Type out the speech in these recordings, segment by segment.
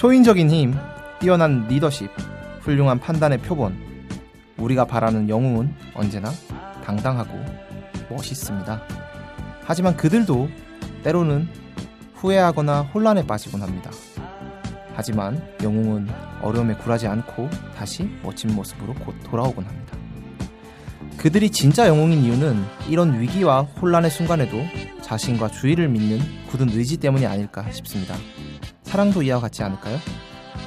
초인적인 힘, 뛰어난 리더십, 훌륭한 판단의 표본. 우리가 바라는 영웅은 언제나 당당하고 멋있습니다. 하지만 그들도 때로는 후회하거나 혼란에 빠지곤 합니다. 하지만 영웅은 어려움에 굴하지 않고 다시 멋진 모습으로 곧 돌아오곤 합니다. 그들이 진짜 영웅인 이유는 이런 위기와 혼란의 순간에도 자신과 주위를 믿는 굳은 의지 때문이 아닐까 싶습니다. 사랑도 이와 같지 않을까요?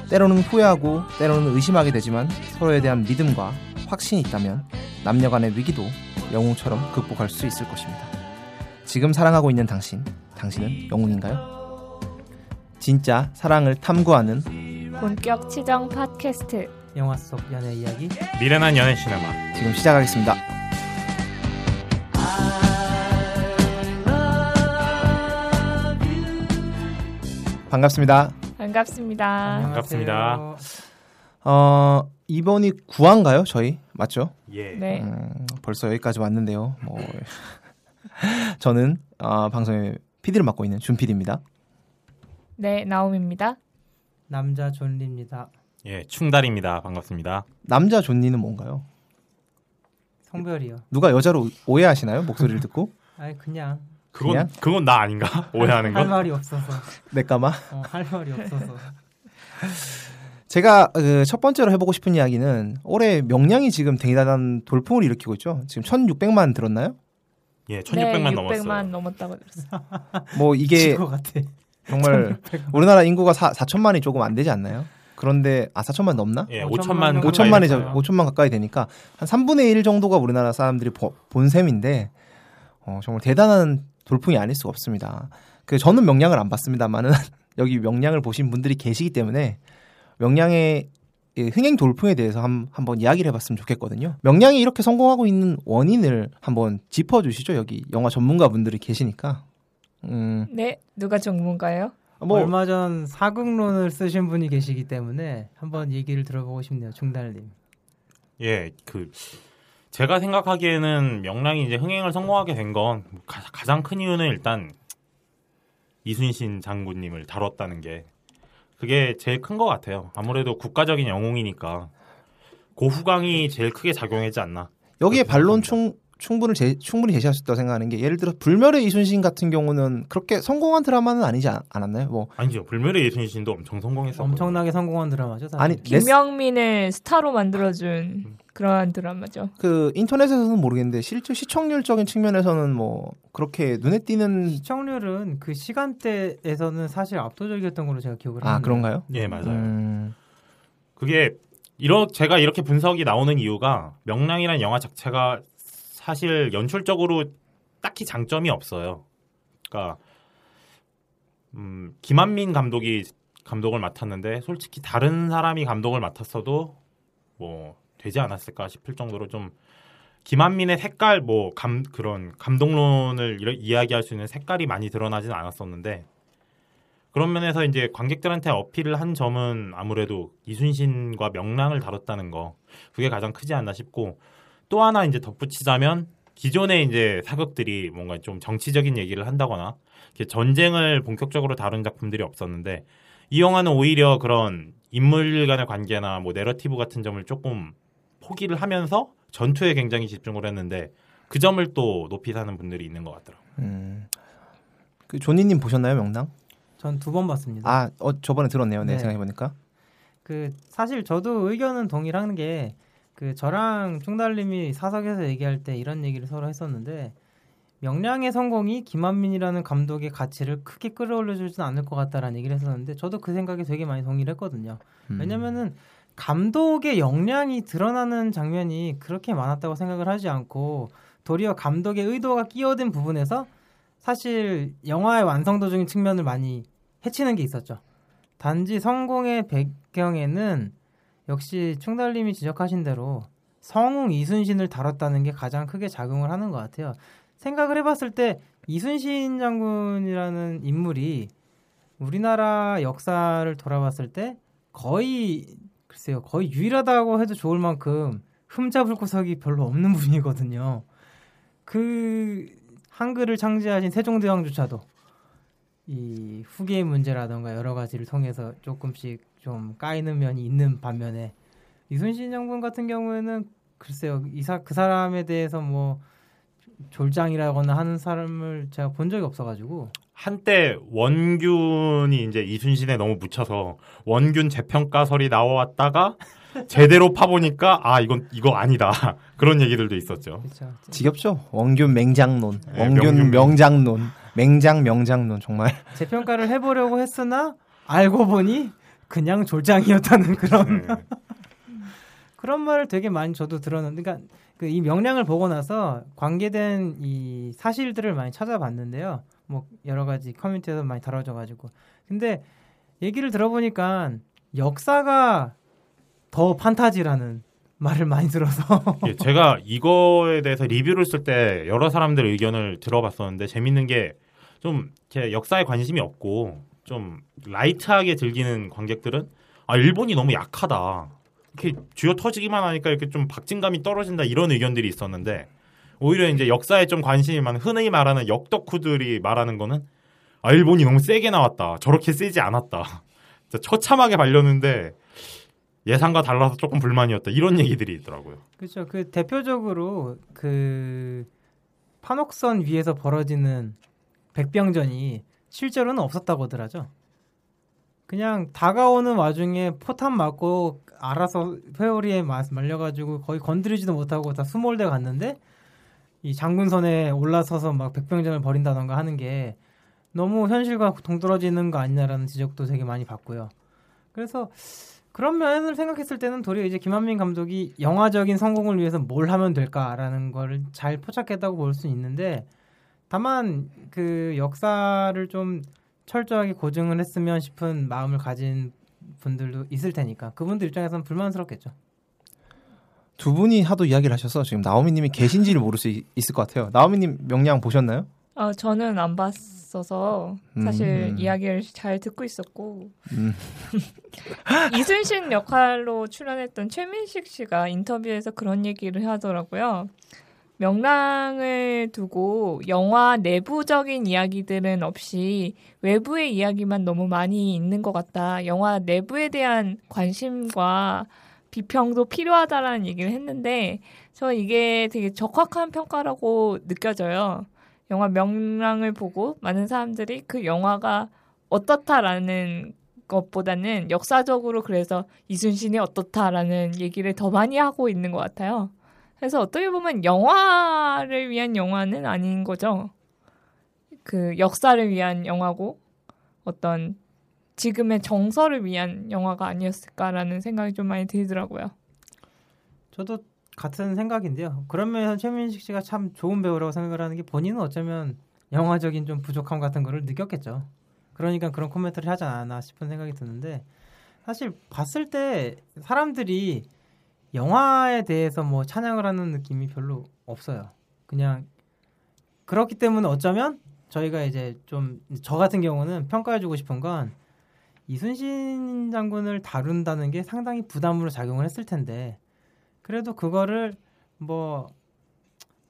때로는 후회하고 때로는 의심하게 되지만 서로에 대한 믿음과 확신이 있다면 남녀 간의 위기도 영웅처럼 극복할 수 있을 것입니다. 지금 사랑하고 있는 당신, 당신은 영웅인가요? 진짜 사랑을 탐구하는 본격 치정 팟캐스트 영화 속 연애 이야기 미련한 연애 시네마 지금 시작하겠습니다. 반갑습니다. 반갑습니다. 반갑습니다. 어, 이번이 9화인가요? 저희? 맞죠? 예. 네. 음, 벌써 여기까지 왔는데요. 뭐 저는 어, 방송의 PD를 맡고 있는 준 PD입니다. 네, 나옴입니다. 남자 존리입니다. 예, 충달입니다. 반갑습니다. 남자 존니는 뭔가요? 성별이요. 누가 여자로 오해하시나요? 목소리를 듣고? 아니 그냥 그건 그냥? 그건 나 아닌가? 오해하는 할 거? 말이 없어서 내 까마? 어, 할 말이 없어서 제가 그 첫 번째로 해보고 싶은 이야기는 올해 명량이 지금 대단한 돌풍을 일으키고 있죠. 지금 1,600만 들었나요? 예, 네, 1600만 600만 넘었어요. 넘었다고 들었어요. 뭐 이게. 정말 우리나라 인구가 4, 4천만이 조금 안 되지 않나요? 그런데 아 4천만 넘나? 예, 5천만 5천만 5천만이 가까이 저, 됐어요. 5천만 가까이 되니까 한 3분의 1 정도가 우리나라 사람들이 보- 본 셈인데 어, 정말 대단한 돌풍이 아닐 수가 없습니다. 그 저는 명량을 안 봤습니다만은 여기 명량을 보신 분들이 계시기 때문에 명량의 이 흥행 돌풍에 대해서 한, 한번 이야기를 해봤으면 좋겠거든요. 명량이 이렇게 성공하고 있는 원인을 한번 짚어주시죠. 여기 영화 전문가 분들이 계시니까. 음, 네, 누가 전문가예요? 뭐 얼마 전 사극론을 쓰신 분이 계시기 때문에 한번 얘기를 들어보고 싶네요. 중달님. 예, 그 제가 생각하기에는 명랑이 이제 흥행을 성공하게 된 건 가장 큰 이유는 일단 이순신 장군님을 다뤘다는 게 그게 제일 큰 것 같아요. 아무래도 국가적인 영웅이니까 고후강이 제일 크게 작용하지 않나. 여기에 반론. 충, 충분히 제, 충분히 제시할 수 있다고 생각하는 게 예를 들어 불멸의 이순신 같은 경우는 그렇게 성공한 드라마는 아니지 않, 않았나요? 뭐 아니죠. 불멸의 예순신도 엄청 성공했었거든요. 엄청나게 성공한 드라마죠. 사실. 아니 김명민을 스타로 만들어준 그러한 드라마죠. 그 인터넷에서는 모르겠는데 실제 시청률적인 측면에서는 뭐 그렇게 눈에 띄는 시청률은 그 시간대에서는 사실 압도적이었던 걸로 제가 기억을 하는데. 아 그런가요? 예, 맞아요. 음, 그게 이러 제가 이렇게 분석이 나오는 이유가 명랑이라는 영화 자체가 사실 연출적으로 딱히 장점이 없어요. 그러니까 음, 김한민 감독이 감독을 맡았는데 솔직히 다른 사람이 감독을 맡았어도 뭐 되지 않았을까 싶을 정도로 좀 김한민의 색깔 뭐 감 그런 감독론을 이러- 이야기할 수 있는 색깔이 많이 드러나지는 않았었는데 그런 면에서 이제 관객들한테 어필을 한 점은 아무래도 이순신과 명랑을 다뤘다는 거 그게 가장 크지 않나 싶고 또 하나 이제 덧붙이자면 기존의 이제 사극들이 뭔가 좀 정치적인 얘기를 한다거나 이렇게 전쟁을 본격적으로 다룬 작품들이 없었는데 이 영화는 오히려 그런 인물 간의 관계나 뭐 내러티브 같은 점을 조금 포기를 하면서 전투에 굉장히 집중을 했는데 그 점을 또 높이 사는 분들이 있는 것 같더라고요. 음. 그 조니님 보셨나요 명당? 전 두 번 봤습니다. 아 어, 저번에 들었네요. 네, 네. 생각해 보니까. 그 사실 저도 의견은 동일한 게 그 저랑 trung 달님이 사석에서 얘기할 때 이런 얘기를 서로 했었는데 명량의 성공이 김한민이라는 감독의 가치를 크게 끌어올려주지는 않을 것 같다라는 얘기를 했었는데 저도 그 생각에 되게 많이 동의를 했거든요. 음. 왜냐면은 감독의 역량이 드러나는 장면이 그렇게 많았다고 생각을 하지 않고 도리어 감독의 의도가 끼어든 부분에서 사실 영화의 완성도적인 측면을 많이 해치는 게 있었죠. 단지 성공의 배경에는 역시 충달님이 지적하신 대로 성웅 이순신을 다뤘다는 게 가장 크게 작용을 하는 것 같아요. 생각을 해봤을 때 이순신 장군이라는 인물이 우리나라 역사를 돌아봤을 때 거의 글쎄요 거의 유일하다고 해도 좋을 만큼 흠잡을 구석이 별로 없는 분이거든요. 그 한글을 창제하신 세종대왕조차도 이 후계의 문제라던가 여러 가지를 통해서 조금씩 좀 까이는 면이 있는 반면에 이순신 장군 같은 경우에는 글쎄요 이사 그 사람에 대해서 뭐 졸장이라거나 하는 사람을 제가 본 적이 없어가지고 한때 원균이 이제 이순신에 너무 묻혀서 원균 재평가설이 나왔다가 제대로 파보니까 아 이건 이거 아니다 그런 얘기들도 있었죠. 그렇죠. 지겹죠. 원균 맹장론, 네, 원균 명장론, 맹장 명장론 정말. 재평가를 해보려고 했으나 알고 보니 그냥 졸장이었다는 그런 네. 그런 말을 되게 많이 저도 들었는데, 그러니까 그 이 명량을 보고 나서 관계된 이 사실들을 많이 찾아봤는데요. 뭐 여러 가지 커뮤니티에서 많이 다뤄져 가지고, 근데 얘기를 들어보니까 역사가 더 판타지라는 말을 많이 들어서 예, 제가 이거에 대해서 리뷰를 쓸 때 여러 사람들의 의견을 들어봤었는데 재밌는 게좀제 역사에 관심이 없고 좀 라이트하게 즐기는 관객들은 아 일본이 너무 약하다 이렇게 쥐어 터지기만 하니까 이렇게 좀 박진감이 떨어진다 이런 의견들이 있었는데 오히려 이제 역사에 좀 관심이 많은 흔히 말하는 역덕후들이 말하는 거는 아 일본이 너무 세게 나왔다 저렇게 세지 않았다 처참하게 발렸는데 예상과 달라서 조금 불만이었다 이런 얘기들이 있더라고요. 그렇죠. 그 대표적으로 그 판옥선 위에서 벌어지는 백병전이 실제로는 없었다고 하더라죠. 그냥 다가오는 와중에 포탄 맞고 알아서 회오리에 마- 말려가지고 거의 건드리지도 못하고 다 수몰대 갔는데 이 장군선에 올라서서 막 백병전을 벌인다던가 하는 게 너무 현실과 동떨어지는 거 아니냐라는 지적도 되게 많이 받고요. 그래서 그런 면을 생각했을 때는 도리어 이제 김한민 감독이 영화적인 성공을 위해서 뭘 하면 될까라는 거를 잘 포착했다고 볼 수 있는데 다만 그 역사를 좀 철저하게 고증을 했으면 싶은 마음을 가진 분들도 있을 테니까 그분들 입장에서는 불만스럽겠죠. 두 분이 하도 이야기를 하셔서 지금 나오미님이 계신지를 모를 수 있- 있을 것 같아요. 나오미님 명량 보셨나요? 아, 저는 안 봤어서 사실 음. 이야기를 잘 듣고 있었고 음. 이순신 역할로 출연했던 최민식 씨가 인터뷰에서 그런 얘기를 하더라고요. 명랑을 두고 영화 내부적인 이야기들은 없이 외부의 이야기만 너무 많이 있는 것 같다. 영화 내부에 대한 관심과 비평도 필요하다라는 얘기를 했는데 저 이게 되게 적확한 평가라고 느껴져요. 영화 명랑을 보고 많은 사람들이 그 영화가 어떻다라는 것보다는 역사적으로 그래서 이순신이 어떻다라는 얘기를 더 많이 하고 있는 것 같아요. 그래서 어떻게 보면 영화를 위한 영화는 아닌 거죠. 그 역사를 위한 영화고 어떤 지금의 정서를 위한 영화가 아니었을까라는 생각이 좀 많이 들더라고요. 저도 같은 생각인데요. 그런 면에서 최민식 씨가 참 좋은 배우라고 생각을 하는 게 본인은 어쩌면 영화적인 좀 부족함 같은 거를 느꼈겠죠. 그러니까 그런 코멘트를 하지 않았나 싶은 생각이 드는데 사실 봤을 때 사람들이 영화에 대해서 뭐 찬양을 하는 느낌이 별로 없어요. 그냥 그렇기 때문에 어쩌면 저희가 이제 좀 저 같은 경우는 평가해주고 싶은 건 이순신 장군을 다룬다는 게 상당히 부담으로 작용을 했을 텐데 그래도 그거를 뭐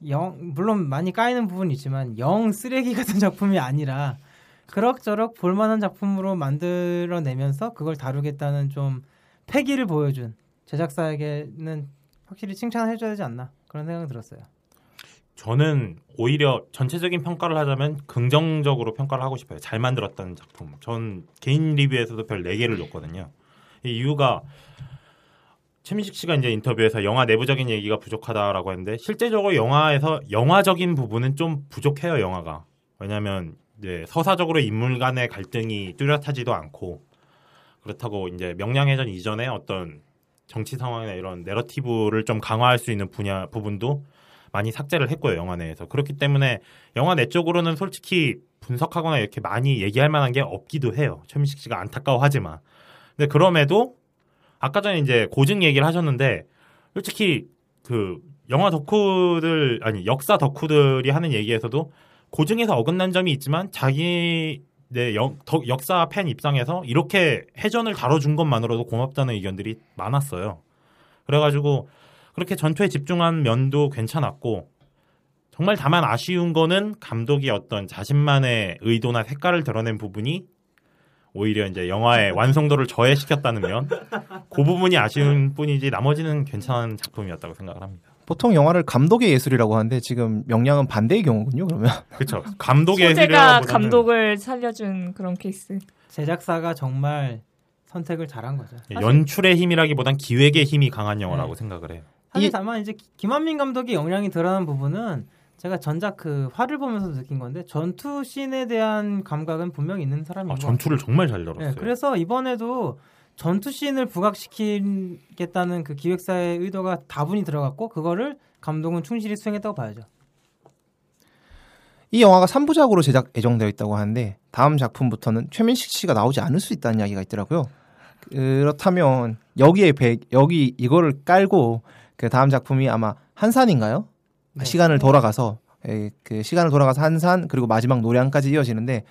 영 물론 많이 까이는 부분이 있지만 영 쓰레기 같은 작품이 아니라 그럭저럭 볼만한 작품으로 만들어내면서 그걸 다루겠다는 좀 패기를 보여준 제작사에게는 확실히 칭찬을 해줘야 되지 않나 그런 생각이 들었어요. 저는 오히려 전체적인 평가를 하자면 긍정적으로 평가를 하고 싶어요. 잘 만들었다는 작품. 전 개인 리뷰에서도 별 4개를 줬거든요. 이 이유가 최민식 씨가 이제 인터뷰에서 영화 내부적인 얘기가 부족하다라고 했는데 실제적으로 영화에서 영화적인 부분은 좀 부족해요 영화가 왜냐하면 이제 서사적으로 인물 간의 갈등이 뚜렷하지도 않고 그렇다고 이제 명량해전 이전에 어떤 정치 상황이나 이런 내러티브를 좀 강화할 수 있는 분야 부분도 많이 삭제를 했고요 영화 내에서. 그렇기 때문에 영화 내 쪽으로는 솔직히 분석하거나 이렇게 많이 얘기할 만한 게 없기도 해요. 최민식 씨가 안타까워하지만. 근데 그럼에도 아까 전에 이제 고증 얘기를 하셨는데 솔직히 그 영화 덕후들 아니 역사 덕후들이 하는 얘기에서도 고증에서 어긋난 점이 있지만 자기 네, 역, 덕- 역사 팬 입장에서 이렇게 해전을 다뤄준 것만으로도 고맙다는 의견들이 많았어요. 그래가지고 그렇게 전투에 집중한 면도 괜찮았고 정말 다만 아쉬운 거는 감독이 어떤 자신만의 의도나 색깔을 드러낸 부분이 오히려 이제 영화의 완성도를 저해시켰다는 면, 그 부분이 아쉬운 뿐이지 나머지는 괜찮은 작품이었다고 생각을 합니다. 보통 영화를 감독의 예술이라고 하는데 지금 명량은 반대의 경우군요. 그러면 그렇죠. 감독의 소재가 감독을 살려준 그런 케이스. 제작사가 정말 선택을 잘한 거죠. 예, 사실, 연출의 힘이라기보단 기획의 힘이 강한 영화라고 네. 생각을 해요. 사실 이- 다만 이제 기- 김한민 감독의 영향이 드러난 부분은 제가 전작 그 화를 보면서 느낀 건데 전투 씬에 대한 감각은 분명히 있는 사람인 아, 것 전투를 정말 잘. 다뤘어요. 네, 그래서 이번에도 전투 씬을 부각시키겠다는 그 기획사의 의도가 다분히 들어갔고 그거를 감독은 충실히 수행했다고 봐야죠. 이 영화가 3부작으로 제작 예정되어 있다고 하는데 다음 작품부터는 최민식 씨가 나오지 않을 수 있다는 이야기가 있더라고요. 그렇다면 여기에 배, 여기 이거를 깔고 그 다음 작품이 아마 한산인가요? 네. 시간을 돌아가서 에, 그 시간을 돌아가서 한산 그리고 마지막 노량까지 이어지는데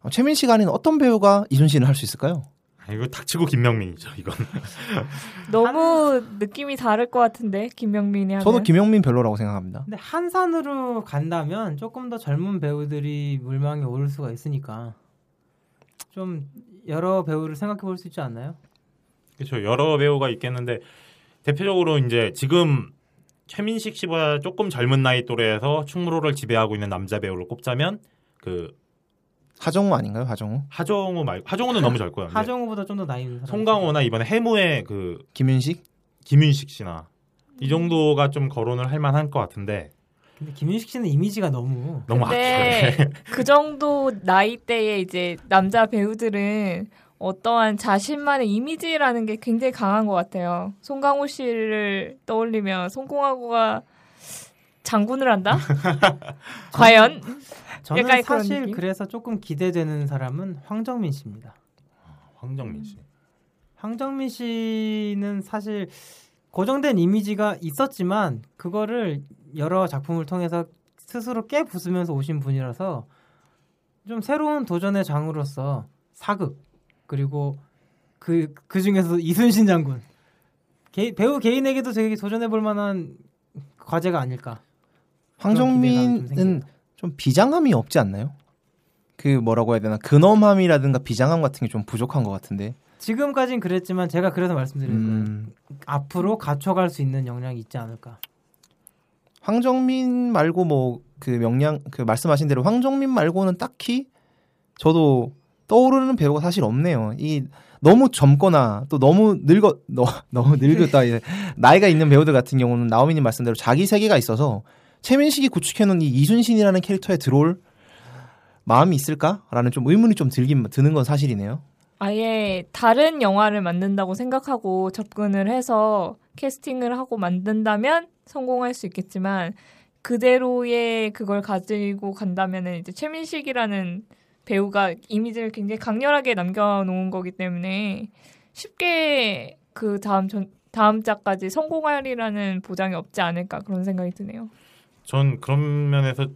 어, 최민식 아닌 어떤 배우가 이순신을 할 수 있을까요? 아, 이거 닥치고 김명민이죠. 이건 너무 느낌이 다를 것 같은데 김명민이 하면. 저도 김용민 별로라고 생각합니다. 근데 한산으로 간다면 조금 더 젊은 배우들이 물망에 오를 수가 있으니까 좀 여러 배우를 생각해 볼 수 있지 않나요? 그렇죠. 여러 배우가 있겠는데 대표적으로 이제 지금 최민식 씨보다 조금 젊은 나이 또래에서 충무로를 지배하고 있는 남자 배우를 꼽자면 그 하정우 아닌가요? 하정우? 하정우 말고 하정우는 너무 젊고요. 근데 하정우보다 좀 더 나이 있는 사람. 송강호나 이번에 해무의 그 김윤식? 김윤식 씨나 이 정도가 좀 거론을 할 만한 것 같은데 근데 김윤식 씨는 이미지가 너무 너무 근데 아쉽네. 그 정도 나이대의 이제 남자 배우들은 어떠한 자신만의 이미지라는 게 굉장히 강한 것 같아요. 송강호 씨를 떠올리면 송강호가 장군을 한다? 과연? 저는 사실 느낌? 그래서 조금 기대되는 사람은 황정민 씨입니다. 황정민 씨. 황정민 씨는 사실 고정된 이미지가 있었지만 그거를 여러 작품을 통해서 스스로 깨부수면서 오신 분이라서 좀 새로운 도전의 장으로서 사극 그리고 그, 그 중에서 이순신 장군 개- 배우 개인에게도 되게 도전해 볼 만한 과제가 아닐까. 황정민은. 좀 비장함이 없지 않나요? 그 뭐라고 해야 되나 근엄함이라든가 비장함 같은 게 좀 부족한 것 같은데. 지금까진 그랬지만 제가 그래서 말씀드리는 거예요. 음, 앞으로 갖춰갈 수 있는 역량이 있지 않을까. 황정민 말고 뭐 그 명량 그 말씀하신 대로 황정민 말고는 딱히 저도 떠오르는 배우가 사실 없네요. 이 너무 젊거나 또 너무 늙어 너, 너무 늙었다 이제 나이가 있는 배우들 같은 경우는 나오미님 말씀대로 자기 세계가 있어서 최민식이 구축해놓은 이 이순신이라는 캐릭터에 들어올 마음이 있을까라는 좀 의문이 좀 들긴 드는 건 사실이네요. 아예 다른 영화를 만든다고 생각하고 접근을 해서 캐스팅을 하고 만든다면 성공할 수 있겠지만 그대로의 그걸 가지고 간다면은 이제 최민식이라는 배우가 이미지를 굉장히 강렬하게 남겨놓은 거기 때문에 쉽게 그 다음 전, 다음 작까지 성공하리라는 보장이 없지 않을까 그런 생각이 드네요. 전 그런 면에서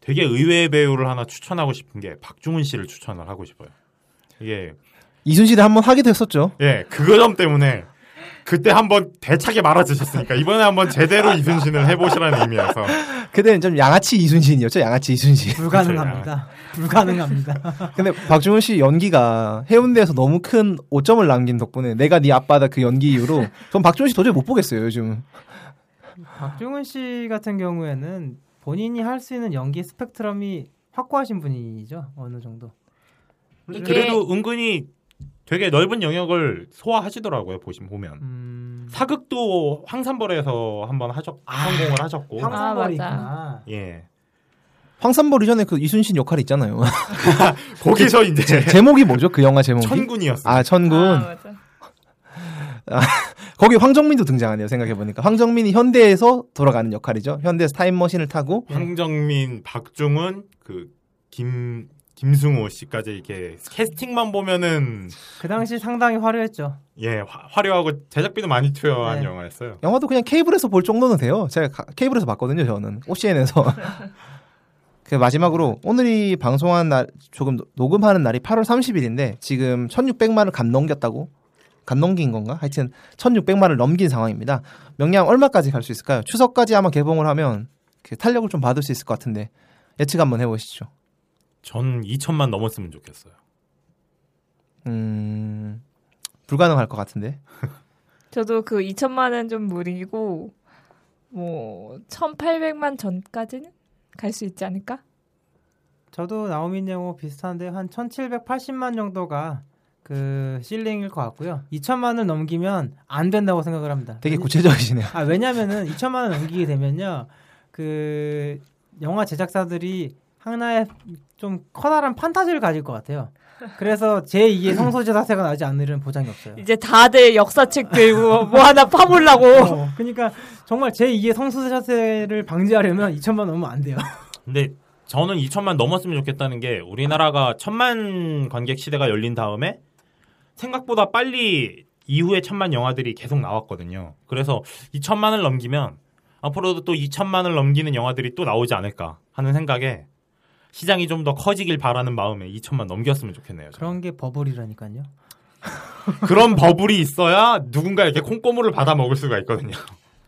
되게 의외의 배우를 하나 추천하고 싶은 게 박중훈 씨를 추천을 하고 싶어요. 이게 이순신을 한번 하기도 했었죠. 예 그거 점 때문에 그때 한번 대차게 말아주셨으니까 이번에 한번 제대로 이순신을 해보시라는 의미여서 그때는 좀 양아치 이순신이었죠. 양아치 이순신. 불가능합니다. 불가능합니다. 근데 박중훈 씨 연기가 해운대에서 너무 큰 5점을 남긴 덕분에 내가 네 아빠다 그 연기 이후로 전 박중훈 씨 도저히 못 보겠어요 요즘. 박중훈 씨 같은 경우에는 본인이 할 수 있는 연기 스펙트럼이 확고하신 분이죠. 어느 정도. 이게- 그래도 은근히 되게 넓은 영역을 소화하시더라고요 보시면 보면 음, 사극도 황산벌에서 한번 하셨 성공을 하셨고 황산벌이. 있구나. 예 황산벌 이전에 그 이순신 역할 있잖아요. 거기서 이제 제목이 뭐죠? 그 영화 제목이? 천군이었어요. 아 천군. 아, 맞아. 거기 황정민도 등장하네요. 생각해 보니까 황정민이 현대에서 돌아가는 역할이죠. 현대에서 타임머신을 타고 황정민, 박중훈, 그 김 김승호 씨까지 이렇게 캐스팅만 보면은 그 당시 상당히 화려했죠. 예 화, 화려하고 제작비도 많이 투여한 네. 영화였어요. 영화도 그냥 케이블에서 볼 정도는 돼요. 제가 가- 케이블에서 봤거든요. 저는 OCN에서. 그 마지막으로 오늘이 방송한 날 조금 노- 녹음하는 날이 8월 30일인데 지금 1,600만을 감 넘겼다고 감 넘긴 건가? 하여튼 1,600만을 넘긴 상황입니다. 명량 얼마까지 갈 수 있을까요? 추석까지 아마 개봉을 하면 그 탄력을 좀 받을 수 있을 것 같은데 예측 한번 해보시죠. 전 2천만 넘었으면 좋겠어요. 음 불가능할 것 같은데. 저도 그 2천만 원좀 무리고 뭐 1,800만 전까지는 갈 수 있지 않을까? 저도 나오민 영호 비슷한데 한 1780만 정도가 그 실링일 것 같고요. 2천만을 넘기면 안 된다고 생각을 합니다. 되게 구체적이시네요. 아 왜냐면은 2천만 원 넘기게 되면요. 그 영화 제작사들이 하나의 좀 커다란 판타지를 가질 것 같아요. 그래서 제2의 성소재 사태가 나지 않으려는 보장이 없어요. 이제 다들 역사책 들고 뭐 하나 파보려고. 어, 그러니까 정말 제2의 성소재 사태를 방지하려면 2천만 넘으면 안 돼요. 근데 저는 2천만 넘었으면 좋겠다는 게 우리나라가 천만 관객 시대가 열린 다음에 생각보다 빨리 이후에 천만 영화들이 계속 나왔거든요. 그래서 2천만을 넘기면 앞으로도 또 2천만을 넘기는 영화들이 또 나오지 않을까 하는 생각에 시장이 좀 더 커지길 바라는 마음에 2천만 넘겼으면 좋겠네요. 저는. 그런 게 버블이라니까요. 그런 버블이 있어야 누군가 이렇게 콩고물을 받아 먹을 수가 있거든요.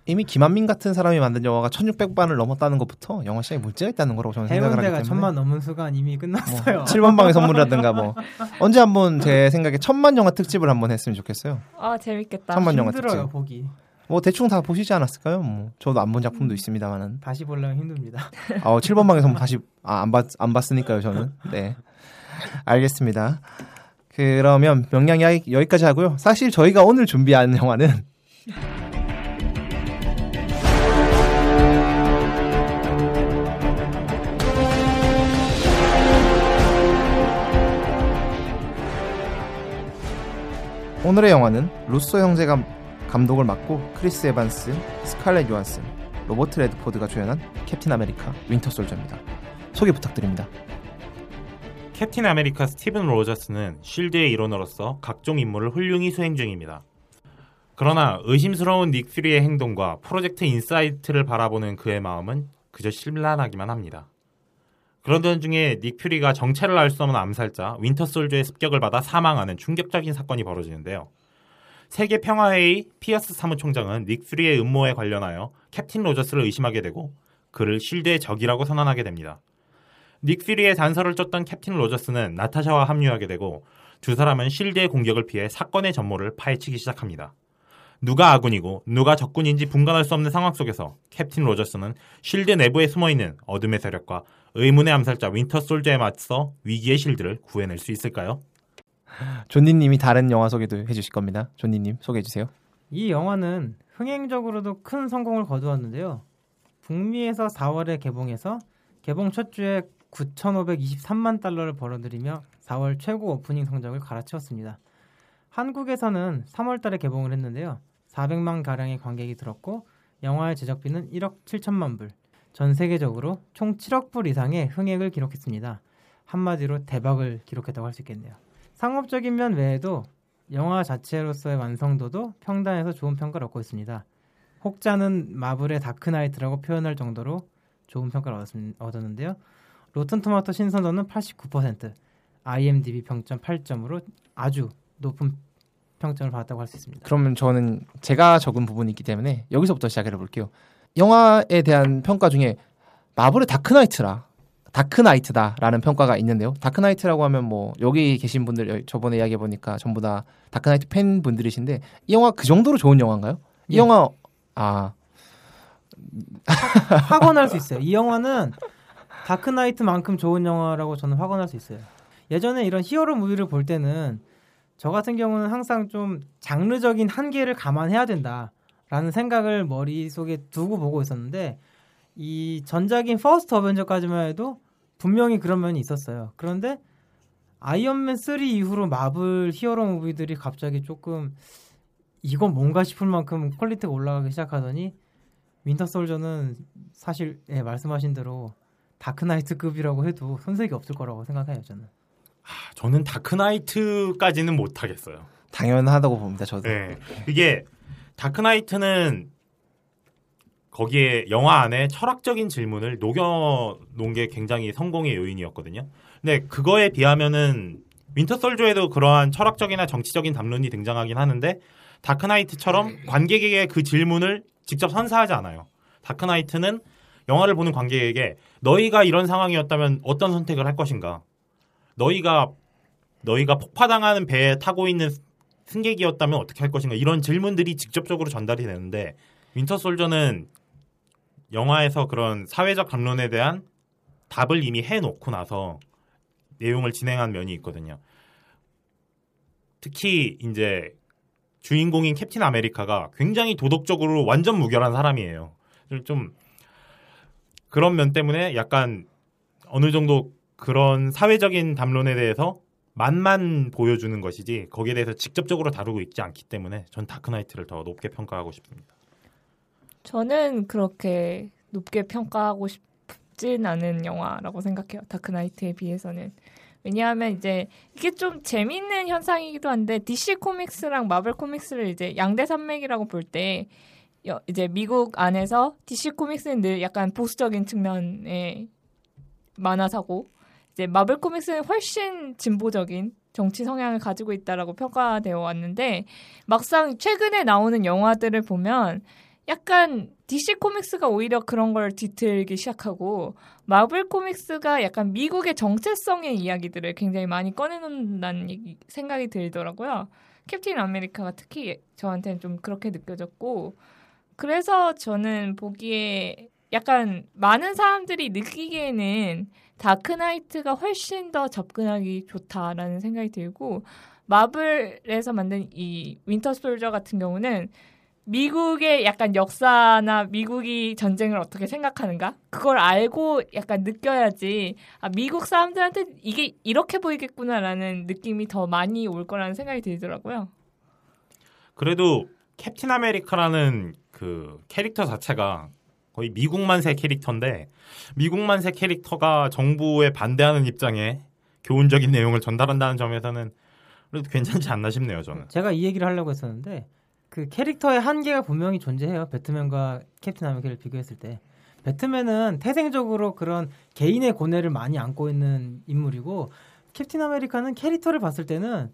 이미 김한민 같은 사람이 만든 영화가 1,600만을 넘었다는 것부터 영화 시장에 문제가 있다는 거라고 저는 생각을 하기 때문에 천만 넘은 순간 이미 끝났어요. 7번 방의 선물이라든가 뭐 언제 한번 제 생각에 천만 영화 특집을 한번 했으면 좋겠어요. 아 재밌겠다. 천만 영화 힘들어요 특집. 보기. 뭐 대충 다 보시지 않았을까요? 뭐 저도 안 본 작품도 있습니다만은. 다시 보려면 힘듭니다. 아, 7번 방의 선물 다시 아, 안 봤, 안 봤으니까요, 저는. 네. 알겠습니다. 그러면 명량 이야기 여기까지 하고요. 사실 저희가 오늘 준비한 영화는 오늘의 영화는 루소 형제가 감독을 맡고 크리스 에반스, 스칼렛 요한슨, 로버트 레드포드가 주연한 캡틴 아메리카 윈터 솔저입니다. 소개 부탁드립니다. 캡틴 아메리카 스티븐 로저스는 쉴드의 일원으로서 각종 임무를 훌륭히 수행 중입니다. 그러나 의심스러운 닉 퓨리의 행동과 프로젝트 인사이트를 바라보는 그의 마음은 그저 심란하기만 합니다. 그러던 중에 닉 퓨리가 정체를 알 수 없는 암살자 윈터 솔저의 습격을 받아 사망하는 충격적인 사건이 벌어지는데요. 세계 평화회의 피어스 사무총장은 닉 퓨리의 음모에 관련하여 캡틴 로저스를 의심하게 되고 그를 쉴드의 적이라고 선언하게 됩니다. 닉 퓨리의 단서를 쫓던 캡틴 로저스는 나타샤와 합류하게 되고 두 사람은 실드의 공격을 피해 사건의 전모를 파헤치기 시작합니다. 누가 아군이고 누가 적군인지 분간할 수 없는 상황 속에서 캡틴 로저스는 실드 내부에 숨어있는 어둠의 세력과 의문의 암살자 윈터 솔저에 맞서 위기의 실드를 구해낼 수 있을까요? 존니님이 다른 영화 소개도 해주실 겁니다. 존니님 소개해 주세요. 이 영화는 흥행적으로도 큰 성공을 거두었는데요. 북미에서 4월에 개봉해서 개봉 첫 주에 9,523만 달러를 벌어들이며 4월 최고 오프닝 성적을 갈아치웠습니다. 한국에서는 3월 달에 개봉을 했는데요. 400만 가량의 관객이 들었고 영화의 제작비는 1억 7천만 불, 전 세계적으로 총 7억 불 이상의 흥행을 기록했습니다. 한마디로 대박을 기록했다고 할 수 있겠네요. 상업적인 면 외에도 영화 자체로서의 완성도도 평단에서 좋은 평가를 얻고 있습니다. 혹자는 마블의 다크나이트라고 표현할 정도로 좋은 평가를 얻었, 얻었는데요. 로튼토마토 신선도는 89%, IMDb 평점 8점으로 아주 높은 평점을 받았다고 할 수 있습니다. 그러면 저는 제가 적은 부분이 있기 때문에 여기서부터 시작해 볼게요. 영화에 대한 평가 중에 마블의 다크나이트라 다크나이트다라는 평가가 있는데요. 다크나이트라고 하면 뭐 여기 계신 분들 여- 저번에 이야기해 보니까 전부 다 다크나이트 팬 분들이신데 이 영화 그 정도로 좋은 영화인가요? 이 예. 영화 아 확언할 수 있어요. 이 영화는 다크나이트만큼 좋은 영화라고 저는 확언할 수 있어요. 예전에 이런 히어로 무비를 볼 때는 저 같은 경우는 항상 좀 장르적인 한계를 감안해야 된다. 라는 생각을 머릿속에 두고 보고 있었는데 이 전작인 퍼스트 어벤져까지만 해도 분명히 그런 면이 있었어요. 그런데 아이언맨 3 이후로 마블 히어로 무비들이 갑자기 조금 이건 뭔가 싶을 만큼 퀄리티가 올라가기 시작하더니 윈터 솔저는 사실 예, 말씀하신 대로 다크나이트급이라고 해도 손색이 없을 거라고 생각해요 저는. 아, 저는 다크나이트까지는 못하겠어요. 당연하다고 봅니다. 저도. 네. 이게 다크나이트는 거기에 영화 안에 철학적인 질문을 녹여 놓은 게 굉장히 성공의 요인이었거든요. 근데 그거에 비하면은 윈터 솔저에도 그러한 철학적이나 정치적인 담론이 등장하긴 하는데 다크나이트처럼 관객에게 그 질문을 직접 선사하지 않아요. 다크나이트는 영화를 보는 관객에게 너희가 이런 상황이었다면 어떤 선택을 할 것인가? 너희가 너희가 폭파당하는 배에 타고 있는 승객이었다면 어떻게 할 것인가? 이런 질문들이 직접적으로 전달이 되는데 윈터 솔저는 영화에서 그런 사회적 담론에 대한 답을 이미 해놓고 나서 내용을 진행한 면이 있거든요. 특히 이제 주인공인 캡틴 아메리카가 굉장히 도덕적으로 완전 무결한 사람이에요. 좀 그런 면 때문에 약간 어느 정도 그런 사회적인 담론에 대해서 맛만 보여주는 것이지 거기에 대해서 직접적으로 다루고 있지 않기 때문에 전 다크나이트를 더 높게 평가하고 싶습니다. 저는 그렇게 높게 평가하고 싶진 않은 영화라고 생각해요. 다크나이트에 비해서는. 왜냐하면 이제 이게 좀 재밌는 현상이기도 한데 DC 코믹스랑 마블 코믹스를 이제 양대 산맥이라고 볼 때 이제 미국 안에서 DC 코믹스는 늘 약간 보수적인 측면의 만화사고 이제 마블 코믹스는 훨씬 진보적인 정치 성향을 가지고 있다라고 평가되어 왔는데 막상 최근에 나오는 영화들을 보면 약간 DC 코믹스가 오히려 그런 걸 뒤틀기 시작하고 마블 코믹스가 약간 미국의 정체성의 이야기들을 굉장히 많이 꺼내놓는다는 얘기, 생각이 들더라고요. 캡틴 아메리카가 특히 저한테는 좀 그렇게 느껴졌고 그래서 저는 보기에 약간 많은 사람들이 느끼기에는 다크나이트가 훨씬 더 접근하기 좋다라는 생각이 들고 마블에서 만든 이 윈터 솔저 같은 경우는 미국의 약간 역사나 미국이 전쟁을 어떻게 생각하는가 그걸 알고 약간 느껴야지 아 미국 사람들한테 이게 이렇게 보이겠구나라는 느낌이 더 많이 올 거라는 생각이 들더라고요. 그래도 캡틴 아메리카라는 그 캐릭터 자체가 거의 미국만세 캐릭터인데 미국만세 캐릭터가 정부에 반대하는 입장에 교훈적인 내용을 전달한다는 점에서는 그래도 괜찮지 않나 싶네요 저는. 제가 이 얘기를 하려고 했었는데 그 캐릭터의 한계가 분명히 존재해요. 배트맨과 캡틴 아메리카를 비교했을 때. 배트맨은 태생적으로 그런 개인의 고뇌를 많이 안고 있는 인물이고 캡틴 아메리카는 캐릭터를 봤을 때는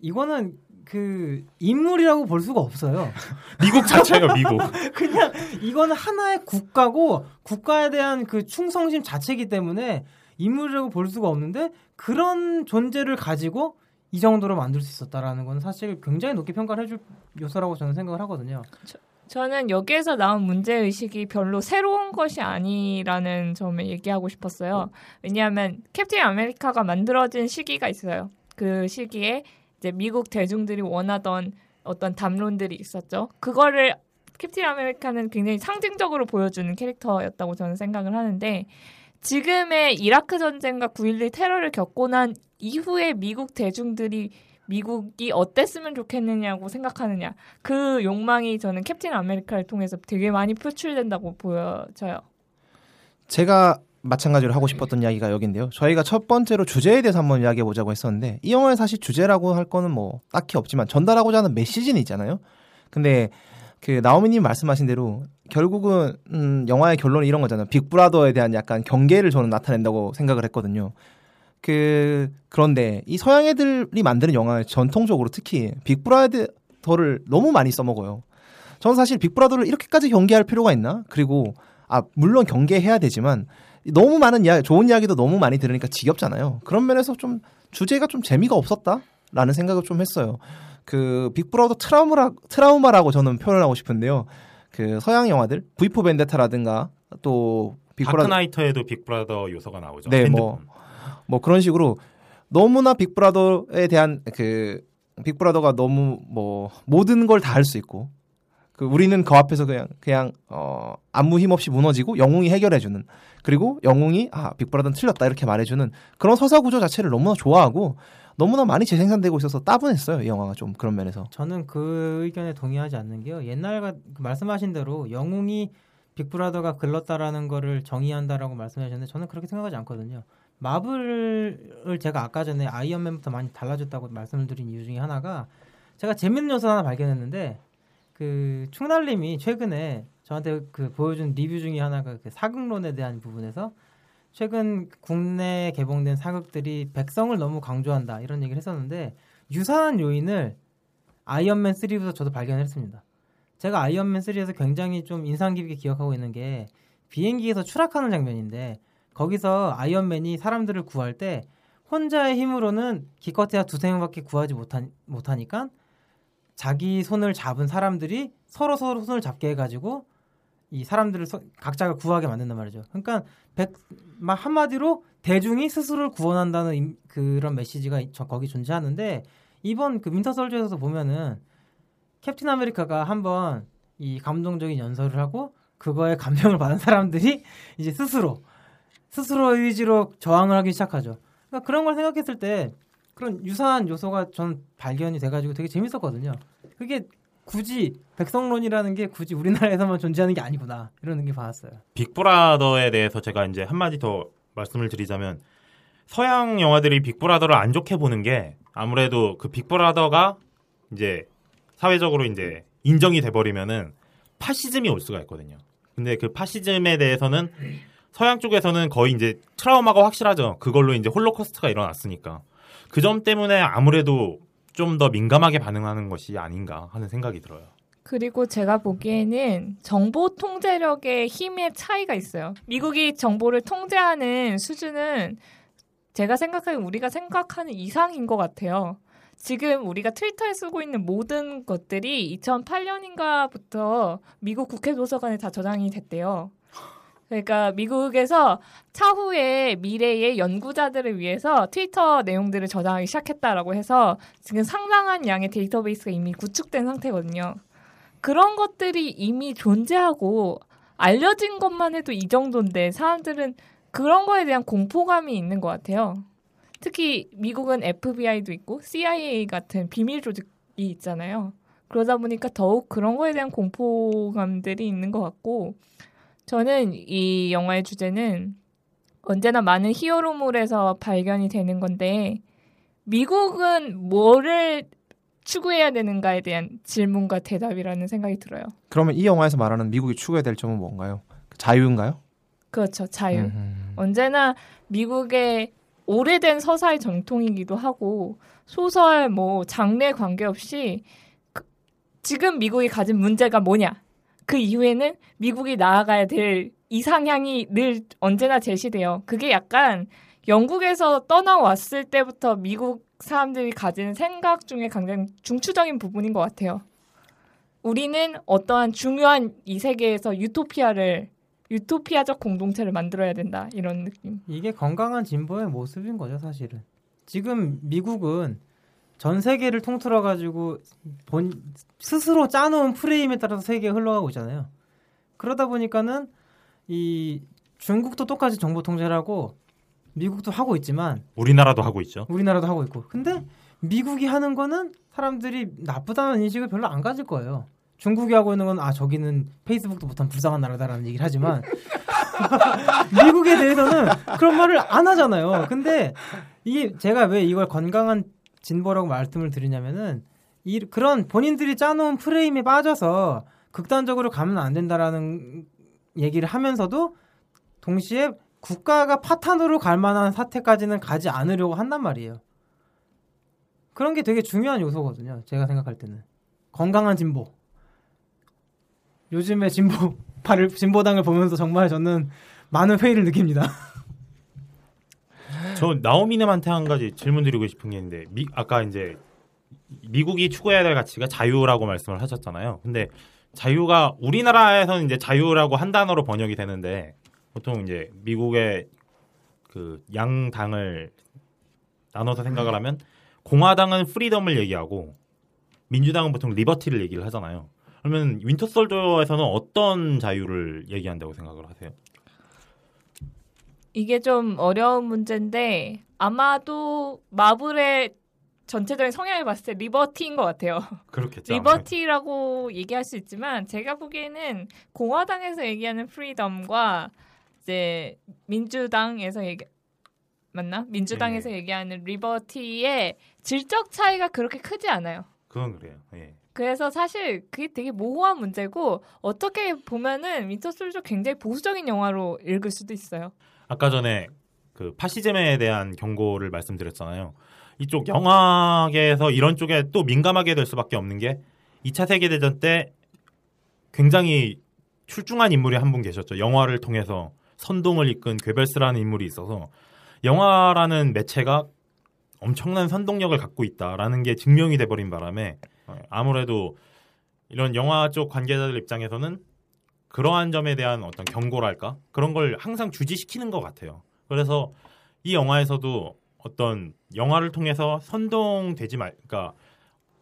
이거는 그 인물이라고 볼 수가 없어요. 미국 자체가 미국. 그냥 이거는 하나의 국가고 국가에 대한 그 충성심 자체이기 때문에 인물이라고 볼 수가 없는데 그런 존재를 가지고 이 정도로 만들 수 있었다라는 건 사실 굉장히 높게 평가를 해줄 요소라고 저는 생각을 하거든요. 저, 는 여기에서 나온 문제 의식이 별로 새로운 것이 아니라는 점을 얘기하고 싶었어요. 왜냐하면 캡틴 아메리카가 만들어진 시기가 있어요. 그 시기에 이제 미국 대중들이 원하던 어떤 담론들이 있었죠. 그거를 캡틴 아메리카는 굉장히 상징적으로 보여주는 캐릭터였다고 저는 생각을 하는데 지금의 이라크 전쟁과 9.11 테러를 겪고 난 이후에 미국 대중들이 미국이 어땠으면 좋겠느냐고 생각하느냐 그 욕망이 저는 캡틴 아메리카를 통해서 되게 많이 표출된다고 보여져요. 제가 마찬가지로 하고 싶었던 이야기가 여기인데요. 저희가 첫 번째로 주제에 대해서 한번 이야기해 보자고 했었는데 이 영화에 사실 주제라고 할 거는 뭐 딱히 없지만 전달하고자 하는 메시지는 있잖아요. 근데 그 나오미님 말씀하신 대로 결국은 음, 영화의 결론이 이런 거잖아요. 빅브라더에 대한 약간 경계를 저는 나타낸다고 생각을 했거든요. 그 그런데 이 서양 애들이 만드는 영화에 전통적으로 특히 빅브라더를 너무 많이 써먹어요. 저는 사실 빅브라더를 이렇게까지 경계할 필요가 있나? 그리고 아 물론 경계해야 되지만 너무 많은 이야기, 좋은 이야기도 너무 많이 들으니까 지겹잖아요. 그런 면에서 좀 주제가 좀 재미가 없었다라는 생각을 좀 했어요. 그 빅브라더 트라우마라, 트라우마라고 저는 표현하고 싶은데요. 그 서양 영화들 V4 벤데타라든가 또 빅브라더 다크나이트에도 빅브라더 요소가 나오죠. 네, 뭐뭐 그런 식으로 너무나 빅브라더에 대한 그 빅브라더가 너무 뭐 모든 걸 다 할 수 있고 그 우리는 그 앞에서 그냥 그냥 어 아무 힘 없이 무너지고 영웅이 해결해 주는 그리고 영웅이 아 빅브라더는 틀렸다 이렇게 말해주는 그런 서사 구조 자체를 너무나 좋아하고 너무나 많이 재생산되고 있어서 따분했어요 이 영화가 좀 그런 면에서 저는 그 의견에 동의하지 않는 게요. 옛날 가 말씀하신 대로 영웅이 빅브라더가 글렀다라는 거를 정의한다라고 말씀하셨는데 저는 그렇게 생각하지 않거든요. 마블을 제가 아까 전에 아이언맨부터 많이 달라졌다고 말씀을 드린 이유 중에 하나가 제가 재밌는 요소 하나 발견했는데 그 충날님이 최근에 저한테 그 보여준 리뷰 중에 하나가 그 사극론에 대한 부분에서 최근 국내 개봉된 사극들이 백성을 너무 강조한다 이런 얘기를 했었는데 유사한 요인을 아이언맨 3부터 저도 발견했습니다. 제가 아이언맨 3에서 굉장히 좀 인상 깊게 기억하고 있는 게 비행기에서 추락하는 장면인데 거기서 아이언맨이 사람들을 구할 때 혼자의 힘으로는 기껏해야 두세 명밖에 구하지 못하, 못하니까 자기 손을 잡은 사람들이 서로 서로 손을 잡게 해가지고 이 사람들을 서- 각자가 구하게 만든단 말이죠. 그러니까 백, 막 한마디로 대중이 스스로를 구원한다는 임- 그런 메시지가 이- 저- 거기 존재하는데 이번 그 윈터 솔저에서 보면은 캡틴 아메리카가 한번 이 감동적인 연설을 하고 그거에 감명을 받은 사람들이 이제 스스로 스스로 의지로 저항을 하기 시작하죠. 그러니까 그런 걸 생각했을 때 그런 유사한 요소가 전 발견이 돼가지고 되게 재밌었거든요. 그게 굳이 백성론이라는 게 굳이 우리나라에서만 존재하는 게 아니구나 이런 느낌 받았어요. 빅브라더에 대해서 제가 이제 한 마디 더 말씀을 드리자면 서양 영화들이 빅브라더를 안 좋게 보는 게 아무래도 그 빅브라더가 이제 사회적으로 이제 인정이 돼 버리면은 파시즘이 올 수가 있거든요. 근데 그 파시즘에 대해서는 서양 쪽에서는 거의 이제 트라우마가 확실하죠. 그걸로 이제 홀로코스트가 일어났으니까. 그 점 때문에 아무래도 좀 더 민감하게 반응하는 것이 아닌가 하는 생각이 들어요. 그리고 제가 보기에는 정보 통제력의 힘의 차이가 있어요. 미국이 정보를 통제하는 수준은 제가 생각하기엔 우리가 생각하는 이상인 것 같아요. 지금 우리가 트위터에 쓰고 있는 모든 것들이 2008년인가부터 미국 국회 도서관에 다 저장이 됐대요. 그러니까 미국에서 차후에 미래의 연구자들을 위해서 트위터 내용들을 저장하기 시작했다라고 해서 지금 상당한 양의 데이터베이스가 이미 구축된 상태거든요. 그런 것들이 이미 존재하고 알려진 것만 해도 이 정도인데 사람들은 그런 거에 대한 공포감이 있는 것 같아요. 특히 미국은 FBI도 있고 CIA 같은 비밀 조직이 있잖아요. 그러다 보니까 더욱 그런 거에 대한 공포감들이 있는 것 같고 저는 이 영화의 주제는 언제나 많은 히어로물에서 발견이 되는 건데 미국은 뭐를 추구해야 되는가에 대한 질문과 대답이라는 생각이 들어요. 그러면 이 영화에서 말하는 미국이 추구해야 될 점은 뭔가요? 자유인가요? 그렇죠. 자유. 음. 언제나 미국의 오래된 서사의 정통이기도 하고 소설 뭐 장르에 관계없이 그- 지금 미국이 가진 문제가 뭐냐 그 이후에는 미국이 나아가야 될 이상향이 늘 언제나 제시돼요. 그게 약간 영국에서 떠나왔을 때부터 미국 사람들이 가진 생각 중에 굉장히 중추적인 부분인 것 같아요. 우리는 어떠한 중요한 이 세계에서 유토피아를 유토피아적 공동체를 만들어야 된다 이런 느낌. 이게 건강한 진보의 모습인 거죠, 사실은. 지금 미국은 전 세계를 통틀어 가지고 본 스스로 짜놓은 프레임에 따라서 세계에 흘러가고 있잖아요. 그러다 보니까는 이 중국도 똑같이 정보 통제를 하고 미국도 하고 있지만 우리나라도 하고 있죠. 우리나라도 하고 있고. 근데 미국이 하는 거는 사람들이 나쁘다는 인식을 별로 안 가질 거예요. 중국이 하고 있는 건 아 저기는 페이스북도 못한 불쌍한 나라다라는 얘기를 하지만 미국에 대해서는 그런 말을 안 하잖아요. 근데 이게 제가 왜 이걸 건강한 진보라고 말씀을 드리냐면은 이 그런 본인들이 짜놓은 프레임에 빠져서 극단적으로 가면 안 된다라는 얘기를 하면서도 동시에 국가가 파탄으로 갈 만한 사태까지는 가지 않으려고 한단 말이에요. 그런 게 되게 중요한 요소거든요. 제가 생각할 때는 건강한 진보. 요즘에 진보 진보당을 보면서 정말 저는 많은 회의를 느낍니다. 저 나오미님한테 한 가지 질문 드리고 싶은 게 있는데 미, 아까 이제 미국이 추구해야 될 가치가 자유라고 말씀을 하셨잖아요. 근데 자유가 우리나라에서는 이제 자유라고 한 단어로 번역이 되는데 보통 이제 미국의 그 양당을 나눠서 생각을 하면 공화당은 freedom을 얘기하고 민주당은 보통 liberty를 얘기를 하잖아요. 그러면 윈터 솔저에서는 어떤 자유를 얘기한다고 생각을 하세요? 이게 좀 어려운 문제인데 아마도 마블의 전체적인 성향을 봤을 때 liberty인 것 같아요. 그렇겠죠. liberty라고 얘기할 수 있지만 제가 보기에는 공화당에서 얘기하는 freedom과 이제 민주당에서 얘기 맞나? 민주당에서 네. 얘기하는 liberty의 질적 차이가 그렇게 크지 않아요. 그건 그래요. 예. 그래서 사실 그게 되게 모호한 문제고 어떻게 보면은 윈터 솔저 굉장히 보수적인 영화로 읽을 수도 있어요. 아까 전에 그 파시즘에 대한 경고를 말씀드렸잖아요. 이쪽 영화계에서 이런 쪽에 또 민감하게 될 수밖에 없는 게 2차 세계 대전 때 굉장히 출중한 인물이 한 분 계셨죠. 영화를 통해서 선동을 이끈 괴벨스라는 인물이 있어서 영화라는 매체가 엄청난 선동력을 갖고 있다라는 게 증명이 돼버린 바람에 아무래도 이런 영화 쪽 관계자들 입장에서는 그러한 점에 대한 어떤 경고랄까 그런 걸 항상 주지시키는 것 같아요. 그래서 이 영화에서도 어떤 영화를 통해서 선동되지 말, 그러니까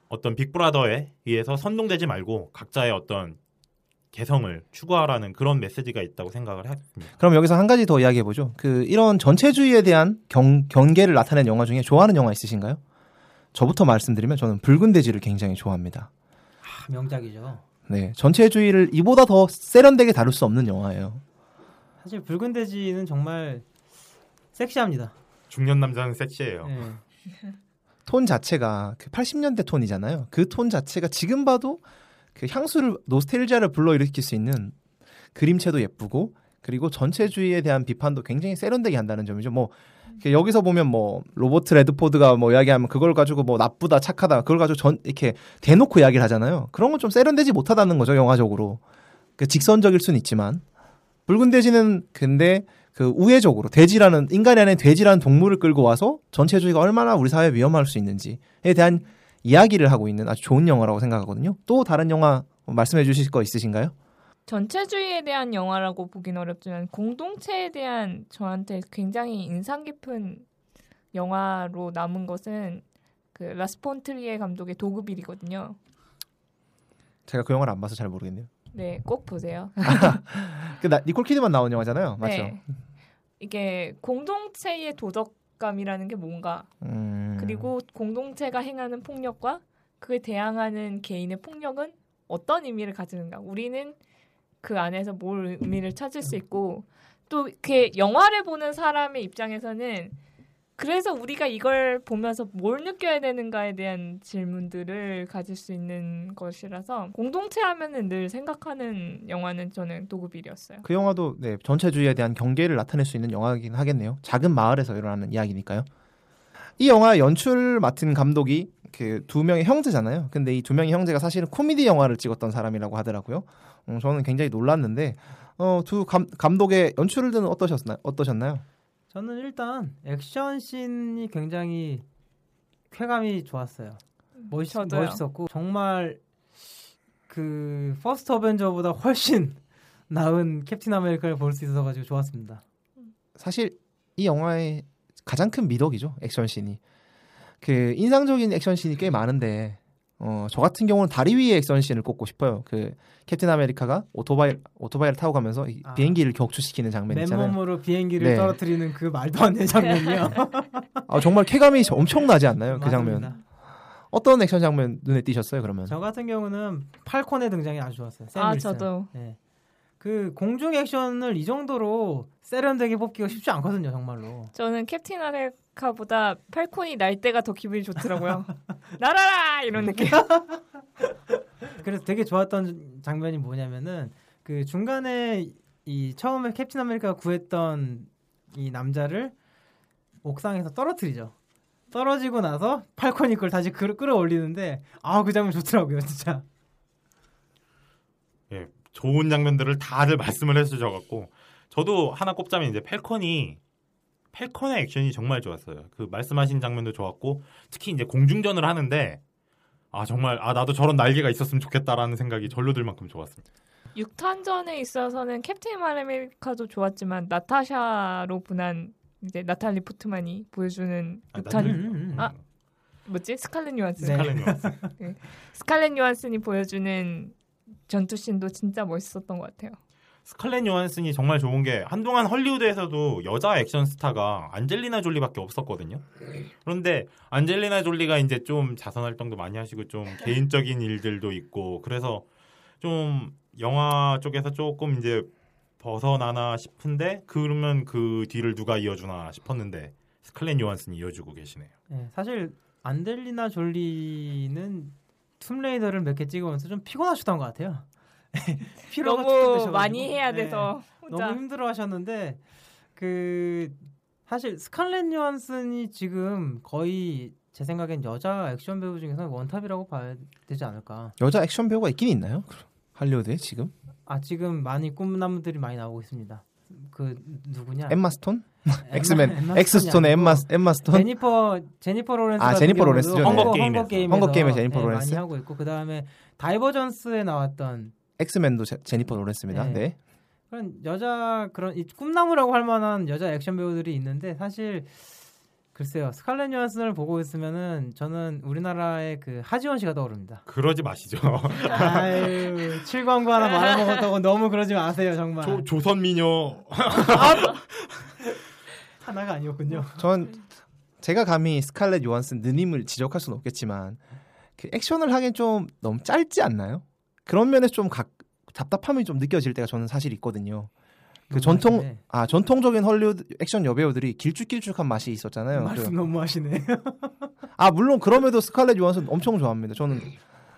어떤 빅브라더에 의해서 선동되지 말고 각자의 어떤 개성을 추구하라는 그런 메시지가 있다고 생각을 했습니다. 그럼 여기서 한 가지 더 이야기해 보죠. 그 이런 전체주의에 대한 경, 경계를 나타낸 영화 중에 좋아하는 영화 있으신가요? 저부터 말씀드리면 저는 붉은 돼지를 굉장히 좋아합니다. 아, 명작이죠. 네, 전체주의를 이보다 더 세련되게 다룰 수 없는 영화예요. 사실 붉은 돼지는 정말 섹시합니다. 중년 남자는 섹시해요. 네. 톤 자체가 그 80년대 톤이잖아요. 그 톤 자체가 지금 봐도 그 향수를 노스텔지아를 불러일으킬 수 있는 그림체도 예쁘고 그리고 전체주의에 대한 비판도 굉장히 세련되게 한다는 점이죠. 뭐 여기서 보면 뭐 로버트 레드포드가 뭐 이야기하면 그걸 가지고 뭐 나쁘다 착하다 그걸 가지고 전 이렇게 대놓고 이야기를 하잖아요. 그런 건 좀 세련되지 못하다는 거죠 영화적으로. 그 직선적일 수는 있지만 붉은 돼지는 근데 그 우회적으로 돼지라는 인간이 아닌 돼지라는 동물을 끌고 와서 전체주의가 얼마나 우리 사회에 위험할 수 있는지에 대한 이야기를 하고 있는 아주 좋은 영화라고 생각하거든요. 또 다른 영화 말씀해 주실 거 있으신가요? 전체주의에 대한 영화라고 보긴 어렵지만 공동체에 대한 저한테 굉장히 인상 깊은 영화로 남은 것은 그 라스폰트리에 감독의 도그빌이거든요. 제가 그 영화를 안 봐서 잘 모르겠네요. 네, 꼭 보세요. 그 나, 니콜 키드만 나온 영화잖아요. 맞죠? 네. 이게 공동체의 도덕감이라는 게 뭔가 음... 그리고 공동체가 행하는 폭력과 그에 대항하는 개인의 폭력은 어떤 의미를 가지는가? 우리는 그 안에서 뭘 의미를 찾을 수 있고 또 이렇게 영화를 보는 사람의 입장에서는 그래서 우리가 이걸 보면서 뭘 느껴야 되는가에 대한 질문들을 가질 수 있는 것이라서 공동체 하면은 늘 생각하는 영화는 저는 도그빌이었어요. 그 영화도 네, 전체주의에 대한 경계를 나타낼 수 있는 영화이긴 하겠네요. 작은 마을에서 일어나는 이야기니까요. 이 영화 연출 맡은 감독이 그 두 명의 형제잖아요. 근데 이 두 명의 형제가 사실은 코미디 영화를 찍었던 사람이라고 하더라고요. 음, 저는 굉장히 놀랐는데 어, 두 감, 감독의 연출은 어떠셨나요? 어떠셨나요? 저는 일단 액션 씬이 굉장히 쾌감이 좋았어요. 멋있, 저도요. 멋있었고 정말 그 퍼스트 어벤져보다 훨씬 나은 캡틴 아메리카를 볼 수 있어서 가지고 좋았습니다. 사실 이 영화의 가장 큰 미덕이죠 액션 씬이 그 인상적인 액션 씬이 꽤 많은데 어, 저 같은 경우는 다리 위의 액션씬을 꼽고 싶어요 그 캡틴 아메리카가 오토바이 오토바이를 타고 가면서 이 아. 비행기를 격추시키는 장면 있잖아요 맨몸으로 비행기를 네. 떨어뜨리는 그 말도 안 되는 장면이요. 아, 정말 쾌감이 엄청나지 않나요 그 장면 맞습니다. 어떤 액션 장면 눈에 띄셨어요 그러면 저 같은 경우는 팔콘의 등장이 아주 좋았어요. 샘아 윌슨. 저도 네. 그 공중 액션을 이 정도로 세련되게 뽑기가 쉽지 않거든요, 정말로. 저는 캡틴 아메리카보다 팔콘이 날 때가 더 기분이 좋더라고요. 날아라 이런 느낌. 그래서 되게 좋았던 장면이 뭐냐면은 그 중간에 이 처음에 캡틴 아메리카가 구했던 이 남자를 옥상에서 떨어뜨리죠. 떨어지고 나서 팔콘이 그걸 다시 끌, 끌어올리는데 아 그 장면 좋더라고요, 진짜. 예, 좋은 장면들을 다들 말씀을 해주셔갖고 저도 하나 꼽자면 이제 펠컨이 펠컨의 액션이 정말 좋았어요. 그 말씀하신 장면도 좋았고 특히 이제 공중전을 하는데 아 정말 아 나도 저런 날개가 있었으면 좋겠다라는 생각이 절로 들 만큼 좋았습니다. 6탄전에 있어서는 캡틴 아메리카도 좋았지만 나타샤로 분한 이제 나탈리 포트만이 보여주는 아, 6탄 음, 음, 음. 아. 뭐지 스칼렛 요한슨 네. 스칼렛 요한슨. 스칼렛 요한슨이 보여주는 전투씬도 진짜 멋있었던 것 같아요. 스칼렛 요한슨이 정말 좋은 게 한동안 헐리우드에서도 여자 액션 스타가 안젤리나 졸리밖에 없었거든요. 그런데 안젤리나 졸리가 이제 좀 자선 활동도 많이 하시고 좀 개인적인 일들도 있고 그래서 좀 영화 쪽에서 조금 이제 벗어나나 싶은데 그러면 그 뒤를 누가 이어주나 싶었는데 스칼렛 요한슨이 이어주고 계시네요. 네, 사실 안젤리나 졸리는 툼레이더를 몇 개 찍으면서 좀 피곤하셨던 것 같아요. 피로가 너무 축적되셔가지고. 많이 해야 네, 돼서 혼자 너무 힘들어하셨는데 그 사실 스칼렛 요한슨이 지금 거의 제 생각엔 여자 액션 배우 중에서 원탑이라고 봐야 되지 않을까. 여자 액션 배우가 있긴 있나요? 할리우드에 지금? 아 지금 많이 꿈나무들이 많이 나오고 있습니다. 그 누구냐? 엠마 스톤? 엑스맨 엑스스톤의 스톤이 엠마 엠마 스톤? 제니퍼 제니퍼 로렌스 아, 제니퍼 로렌스죠. 네. 헝거. 게임에서 헝거 게임의 제니퍼 네, 로렌스. 많이 하고 있고 그 다음에 다이버전스에 나왔던 엑스맨도 제, 제니퍼 로렌스입니다. 네. 네. 그런 여자 그런 이 꿈나무라고 할 만한 여자 액션 배우들이 있는데 사실 글쎄요 스칼렛 요한슨을 보고 있으면은 저는 우리나라의 그 하지원 씨가 떠오릅니다. 그러지 마시죠. 아유 칠광구 하나 말아먹었다고 너무 그러지 마세요 정말 조, 조선 미녀 하나가 아니었군요. 전 제가 감히 스칼렛 요한슨 느님을 지적할 수는 없겠지만 그 액션을 하기엔 좀 너무 짧지 않나요? 그런 면에서 좀 각, 답답함이 좀 느껴질 때가 저는 사실 있거든요. 그 전통 하시네. 아 전통적인 헐리우드 액션 여배우들이 길쭉길쭉한 맛이 있었잖아요. 말씀 그- 너무 하시네. 아 물론 그럼에도 스칼렛 요한슨 엄청 좋아합니다. 저는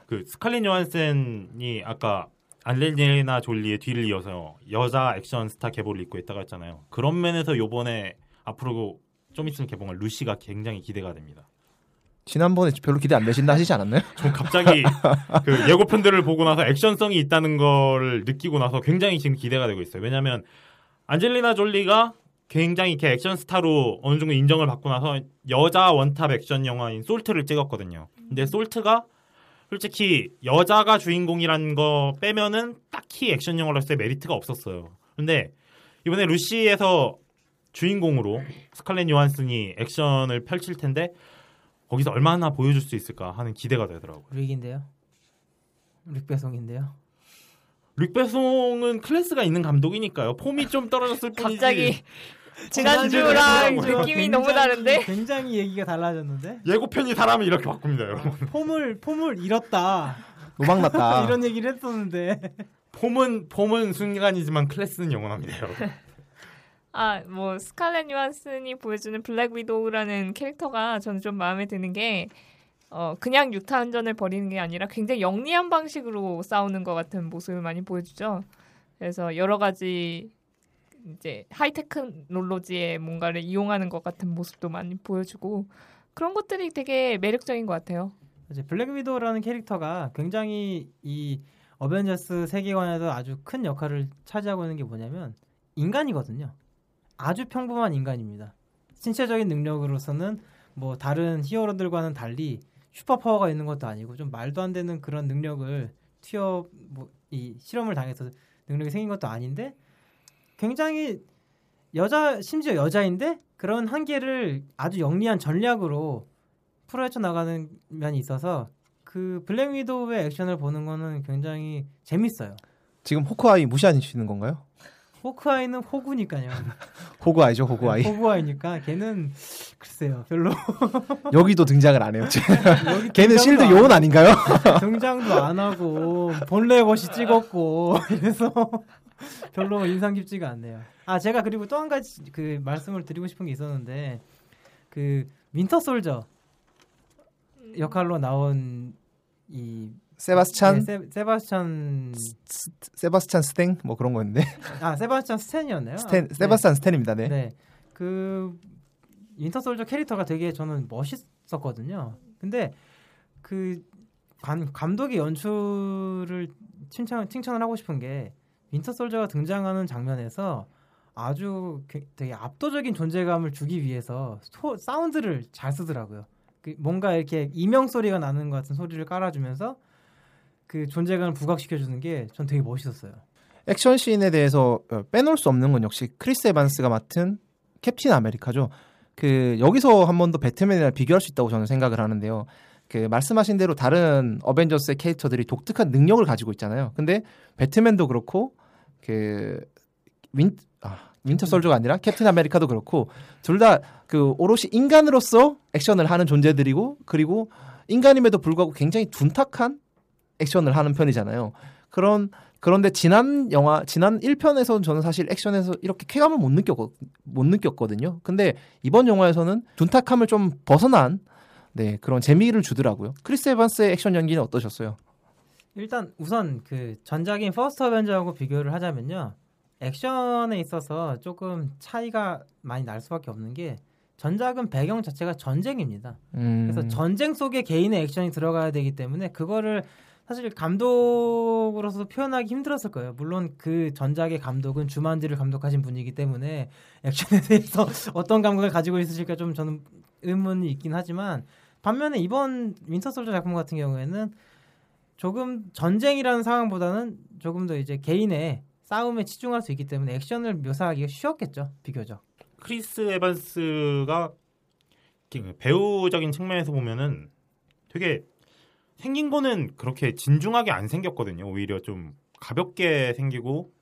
그 스칼렛 요한슨이 아까 안젤리나 졸리의 뒤를 이어서 여자 액션 스타 계보를 잇고 있다고 했잖아요. 그런 면에서 요번에 앞으로 좀 있으면 개봉할 루시가 굉장히 기대가 됩니다. 지난번에 별로 기대 안 되신다 하시지 않았나요? 전 갑자기 그 예고편들을 보고 나서 액션성이 있다는 걸 느끼고 나서 굉장히 지금 기대가 되고 있어요. 왜냐하면 안젤리나 졸리가 굉장히 이렇게 액션 스타로 어느 정도 인정을 받고 나서 여자 원탑 액션 영화인 솔트를 찍었거든요. 근데 솔트가 솔직히 여자가 주인공이라는 거 빼면은 딱히 액션 영화로서의 메리트가 없었어요. 근데 이번에 루시에서 주인공으로 스칼렛 요한슨이 액션을 펼칠 텐데 거기서 얼마나 보여줄 수 있을까 하는 기대가 되더라고요. 뤽인데요. 뤽 베송인데요. 뤽 베송은 클래스가 있는 감독이니까요. 폼이 좀 떨어졌을 뿐이지. 갑자기 지난주랑 지난주랑 느낌이 너무 다른데 굉장히 얘기가 달라졌는데 예고편이 사람을 이렇게 바꿉니다, 여러분. 폼을 폼을 잃었다 노망났다. 이런 얘기를 했었는데 폼은 폼은 순간이지만 클래스는 영원합니다, 여러분. 아 뭐 스칼렛 요한슨이 보여주는 블랙 위도우라는 캐릭터가 저는 좀 마음에 드는 게 어, 그냥 육탄전을 벌이는 게 아니라 굉장히 영리한 방식으로 싸우는 것 같은 모습을 많이 보여주죠. 그래서 여러 가지 이제 하이테크놀로지의 뭔가를 이용하는 것 같은 모습도 많이 보여주고 그런 것들이 되게 매력적인 것 같아요. 이제 블랙 위도우라는 캐릭터가 굉장히 이 어벤져스 세계관에서 아주 큰 역할을 차지하고 있는 게 뭐냐면 인간이거든요. 아주 평범한 인간입니다. 신체적인 능력으로서는 뭐 다른 히어로들과는 달리 슈퍼 파워가 있는 것도 아니고 좀 말도 안 되는 그런 능력을 튀어 뭐 이 실험을 당해서 능력이 생긴 것도 아닌데 굉장히 여자 심지어 여자인데 그런 한계를 아주 영리한 전략으로 풀어 헤쳐 나가는 면이 있어서 그 블랙 위도우의 액션을 보는 거는 굉장히 재밌어요. 지금 호크아이 무시하시는 건가요? 호크아이는 호구니까요. 호그아이죠, 호그아이. 호구아이니까 걔는 글쎄요 별로 여기도 등장을 안 해요. 걔는 실드 안 요원 아닌가요? 등장도 안 하고 본레것이 찍었고 그래서 별로 인상 깊지가 않네요. 아 제가 그리고 또 한 가지 그 말씀을 드리고 싶은 게 있었는데 그 윈터 솔저 역할로 나온 이 세바스찬 네, 세, 세바스찬 스- 세바스찬 스탱 뭐 그런 거였는데 아 세바스찬 스탠이었나요? 스탠 아, 세바스찬 스탠입니다. 네. 네. 네. 그 윈터 솔저 캐릭터가 되게 저는 멋있었거든요. 근데 그 감, 감독의 연출을 칭찬 칭찬을 하고 싶은 게 윈터 솔저가 등장하는 장면에서 아주 게- 되게 압도적인 존재감을 주기 위해서 소, 사운드를 잘 쓰더라고요. 그 뭔가 이렇게 이명 소리가 나는 것 같은 소리를 깔아주면서 그 존재감을 부각시켜 주는 게 전 되게 멋있었어요. 액션 씬에 대해서 어, 빼놓을 수 없는 건 역시 크리스 에반스가 맡은 캡틴 아메리카죠. 그 여기서 한 번 더 배트맨이랑 비교할 수 있다고 저는 생각을 하는데요. 그 말씀하신 대로 다른 어벤져스의 캐릭터들이 독특한 능력을 가지고 있잖아요. 근데 배트맨도 그렇고 그 윈, 아, 윈터 솔저가 아니라 캡틴 아메리카도 그렇고 둘 다 그 오롯이 인간으로서 액션을 하는 존재들이고 그리고 인간임에도 불구하고 굉장히 둔탁한 액션을 하는 편이잖아요. 그런 그런데 지난 영화 지난 1편에서는 저는 사실 액션에서 이렇게 쾌감을 못 느꼈 못 느꼈거든요. 근데 이번 영화에서는 둔탁함을 좀 벗어난 네, 그런 재미를 주더라고요. 크리스 에반스의 액션 연기는 어떠셨어요? 일단 우선 그 전작인 퍼스트 어벤져하고 비교를 하자면요. 액션에 있어서 조금 차이가 많이 날 수밖에 없는 게 전작은 배경 자체가 전쟁입니다. 음, 그래서 전쟁 속에 개인의 액션이 들어가야 되기 때문에 그거를 사실 감독으로서 표현하기 힘들었을 거예요. 물론 그 전작의 감독은 주만지를 감독하신 분이기 때문에 액션에 대해서 어떤 감각을 가지고 있으실까 좀 저는 의문이 있긴 하지만 반면에 이번 윈터 솔저 작품 같은 경우에는 조금 전쟁이라는 상황보다는 조금 더 이제 개인의 싸움에 치중할 수 있기 때문에 액션을 묘사하기가 쉬웠겠죠 비교적. 크리스 에반스가 이렇게 배우적인 측면에서 보면은 되게 생긴 거는 그렇게 진중하게 안 생겼거든요. 오히려 좀 가볍게 생기고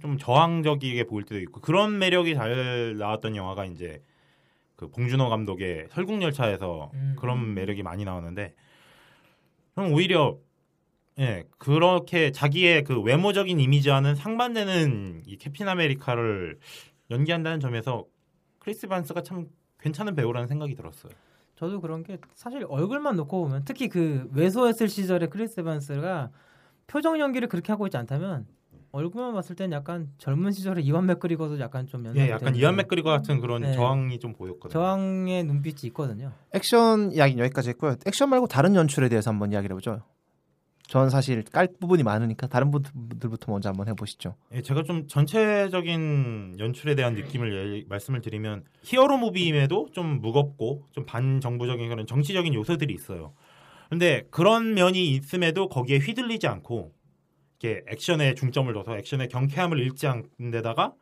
좀 저항적이게 보일 때도 있고 그런 매력이 잘 나왔던 영화가 이제 그 봉준호 감독의 설국열차에서 음. 그런 매력이 많이 나오는데 그럼 오히려 예 그렇게 자기의 그 외모적인 이미지와는 상반되는 이 캡틴 아메리카를 연기한다는 점에서 크리스 에반스가 참 괜찮은 배우라는 생각이 들었어요. 저도 그런 게 사실 얼굴만 놓고 보면 특히 그 왜소했을 시절의 크리스 에반스가 표정 연기를 그렇게 하고 있지 않다면 얼굴만 봤을 땐 약간 젊은 시절에 이완 맥그리거도 약간 좀 연상이 예, 약간 이완 맥그리거 같은 그런 네. 저항이 좀 보였거든요. 저항의 눈빛이 있거든요. 액션 이야기 는 여기까지 했고요. 액션 말고 다른 연출에 대해서 한번 이야기를 해보죠. 전 사실 깔 부분이 많으니까 다른 분들부터 먼저 한번 해보시죠. 예, 제가 좀 전체적인 연출에 대한 느낌을 예- 말씀을 드리면 히어로 무비임에도 좀 무겁고 좀 반정부적인 그런 정치적인 요소들이 있어요. 근데 그런 면이 있음에도 거기에 휘둘리지 않고 이렇게 액션에 중점을 둬서 액션의 경쾌함을 잃지 않는 데다가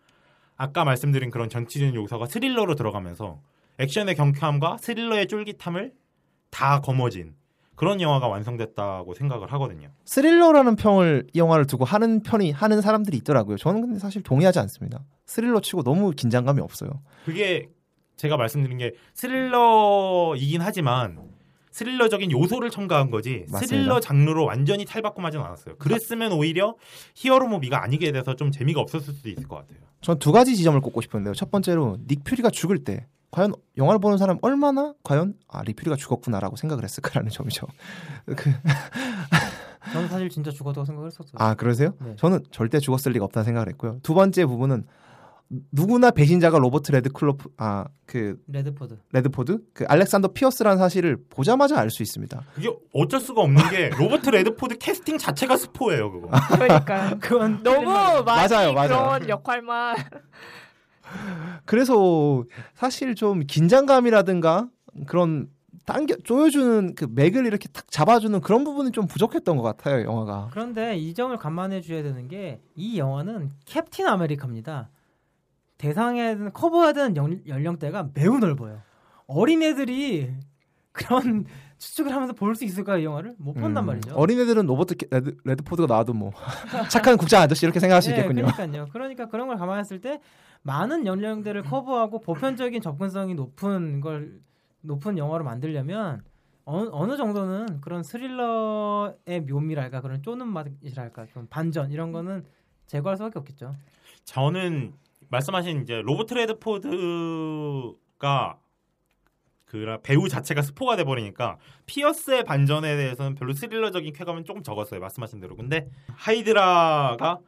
아까 말씀드린 그런 정치적인 요소가 스릴러로 들어가면서 액션의 경쾌함과 스릴러의 쫄깃함을 다 거머쥔 그런 영화가 완성됐다고 생각을 하거든요. 스릴러라는 평을 이 영화를 두고 하는 편이 하는 사람들이 있더라고요. 저는 근데 사실 동의하지 않습니다. 스릴러 치고 너무 긴장감이 없어요. 그게 제가 말씀드린 게 스릴러이긴 하지만 스릴러적인 요소를 첨가한 거지 맞습니다. 스릴러 장르로 완전히 탈바꿈하진 않았어요. 그랬으면 오히려 히어로 무비가 아니게 돼서 좀 재미가 없었을 수도 있을 것 같아요. 전 두 가지 지점을 꼽고 싶은데요. 첫 번째로 닉 퓨리가 죽을 때 과연 영화를 보는 사람 얼마나 과연 아 닉 퓨리가 죽었구나라고 생각을 했을까라는 점이죠. 그, 저는 사실 진짜 죽었다고 생각을 했었어요. 아 그러세요? 네. 저는 절대 죽었을 리가 없다는 생각을 했고요. 두 번째 부분은 누구나 배신자가 로버트 레드클로프 아 그 레드포드. 레드포드 그 알렉산더 피어스라는 사실을 보자마자 알 수 있습니다. 그게 어쩔 수가 없는 게 로버트 레드포드 캐스팅 자체가 스포예요, 그거. 그러니까 그건 너무 많이 맞아요, 맞아요. 그런 역할만 그래서 사실 좀 긴장감이라든가 그런 당겨 조여주는 그 맥을 이렇게 탁 잡아주는 그런 부분이 좀 부족했던 것 같아요 영화가. 그런데 이 점을 감안해 줘야 되는 게 이 영화는 캡틴 아메리카입니다. 되는 커버해야 되는 연, 연령대가 매우 넓어요. 어린애들이 그런 추측을 하면서 볼 수 있을까 이 영화를 못 본단 음, 말이죠. 어린애들은 로버트 캐- 레드, 레드포드가 나와도 뭐 착한 국장 아저씨 이렇게 생각할 수 네, 있겠군요. 그러니까요. 그러니까 그런 걸 감안했을 때 많은 연령대를 커버하고 보편적인 접근성이 높은 걸 높은 영화로 만들려면 어느, 어느 정도는 그런 스릴러의 묘미랄까 그런 쪼는 맛이랄까 그런 반전 이런 거는 제거할 수밖에 없겠죠. 저는 말씀하신 이제 로버트 레드포드가 그 배우 자체가 스포가 돼 버리니까 피어스의 반전에 대해서는 별로 스릴러적인 쾌감은 조금 적었어요. 말씀하신 대로. 근데 하이드라가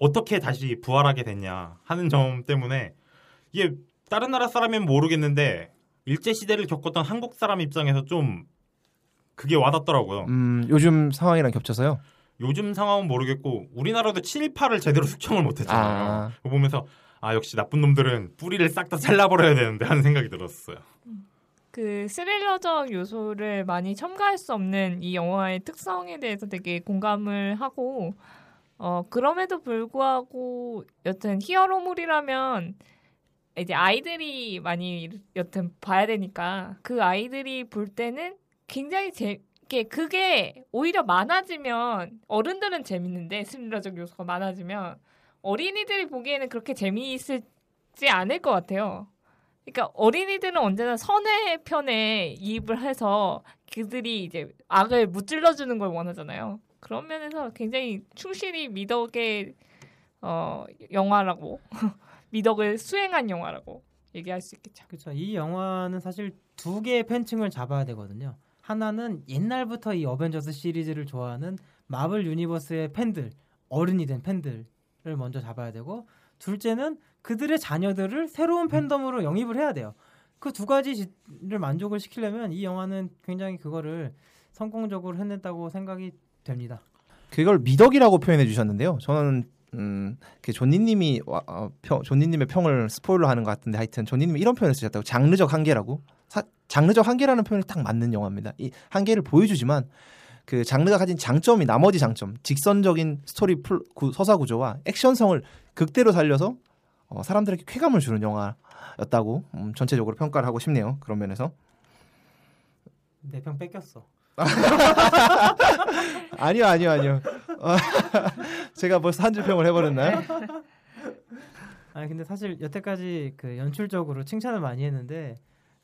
어떻게 다시 부활하게 됐냐 하는 점 때문에 이게 다른 나라 사람이면 모르겠는데 일제 시대를 겪었던 한국 사람 입장에서 좀 그게 와닿더라고요. 음, 요즘 상황이랑 겹쳐서요. 요즘 상황은 모르겠고 우리나라도 친일파를 제대로 숙청을 못했잖아요. 아. 그거 보면서 아 역시 나쁜 놈들은 뿌리를 싹 다 잘라버려야 되는데 하는 생각이 들었어요. 그 스릴러적 요소를 많이 첨가할 수 없는 이 영화의 특성에 대해서 되게 공감을 하고 어 그럼에도 불구하고 여튼 히어로물이라면 이제 아이들이 많이 여튼 봐야 되니까 그 아이들이 볼 때는 굉장히 재 그게 오히려 많아지면 어른들은 재밌는데 스릴러적 요소가 많아지면 어린이들이 보기에는 그렇게 재미있을지 않을 것 같아요. 그러니까 어린이들은 언제나 선의 편에 이입을 해서 그들이 이제 악을 무찔러 주는 걸 원하잖아요. 그런 면에서 굉장히 충실히 미덕의 어, 영화라고 미덕을 수행한 영화라고 얘기할 수 있겠죠. 그렇죠. 이 영화는 사실 두 개의 팬층을 잡아야 되거든요. 하나는 옛날부터 이 어벤져스 시리즈를 좋아하는 마블 유니버스의 팬들, 어른이 된 팬들을 먼저 잡아야 되고 둘째는 그들의 자녀들을 새로운 팬덤으로 영입을 해야 돼요. 그 두 가지를 만족을 시키려면 이 영화는 굉장히 그거를 성공적으로 해냈다고 생각이 됩니다. 그걸 미덕이라고 표현해 주셨는데요. 저는 음, 그 존니님이 와- 어, 평, 존니님의 평을 스포일러 하는 것 같은데 하여튼 존니님이 이런 표현을 쓰셨다고 장르적 한계라고 사- 장르적 한계라는 표현이 딱 맞는 영화입니다. 이 한계를 보여주지만 그 장르가 가진 장점이 나머지 장점 직선적인 스토리 풀, 구, 서사 구조와 액션성을 극대로 살려서 어, 사람들에게 쾌감을 주는 영화였다고 음, 전체적으로 평가를 하고 싶네요. 그런 면에서 내 평 뺏겼어. 아니요 아니요 아니요 어, 제가 벌써 한 줄 평을 해버렸나요? 아니 근데 사실 여태까지 그 연출적으로 칭찬을 많이 했는데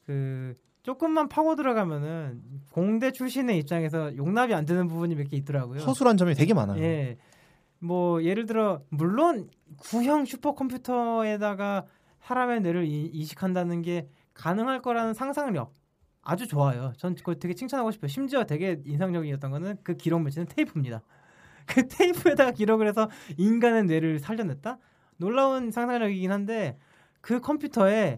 그 조금만 파고 들어가면은 공대 출신의 입장에서 용납이 안 되는 부분이 몇 개 있더라고요. 허술한 점이 되게 많아요. 예. 뭐 예를 들어 물론 구형 슈퍼컴퓨터에다가 사람의 뇌를 이- 이식한다는 게 가능할 거라는 상상력 아주 좋아요. 전 그거 되게 칭찬하고 싶어요. 심지어 되게 인상적이었던 거는 그 기록 매치는 테이프입니다. 그 테이프에다가 기록을 해서 인간의 뇌를 살려냈다? 놀라운 상상력이긴 한데 그 컴퓨터에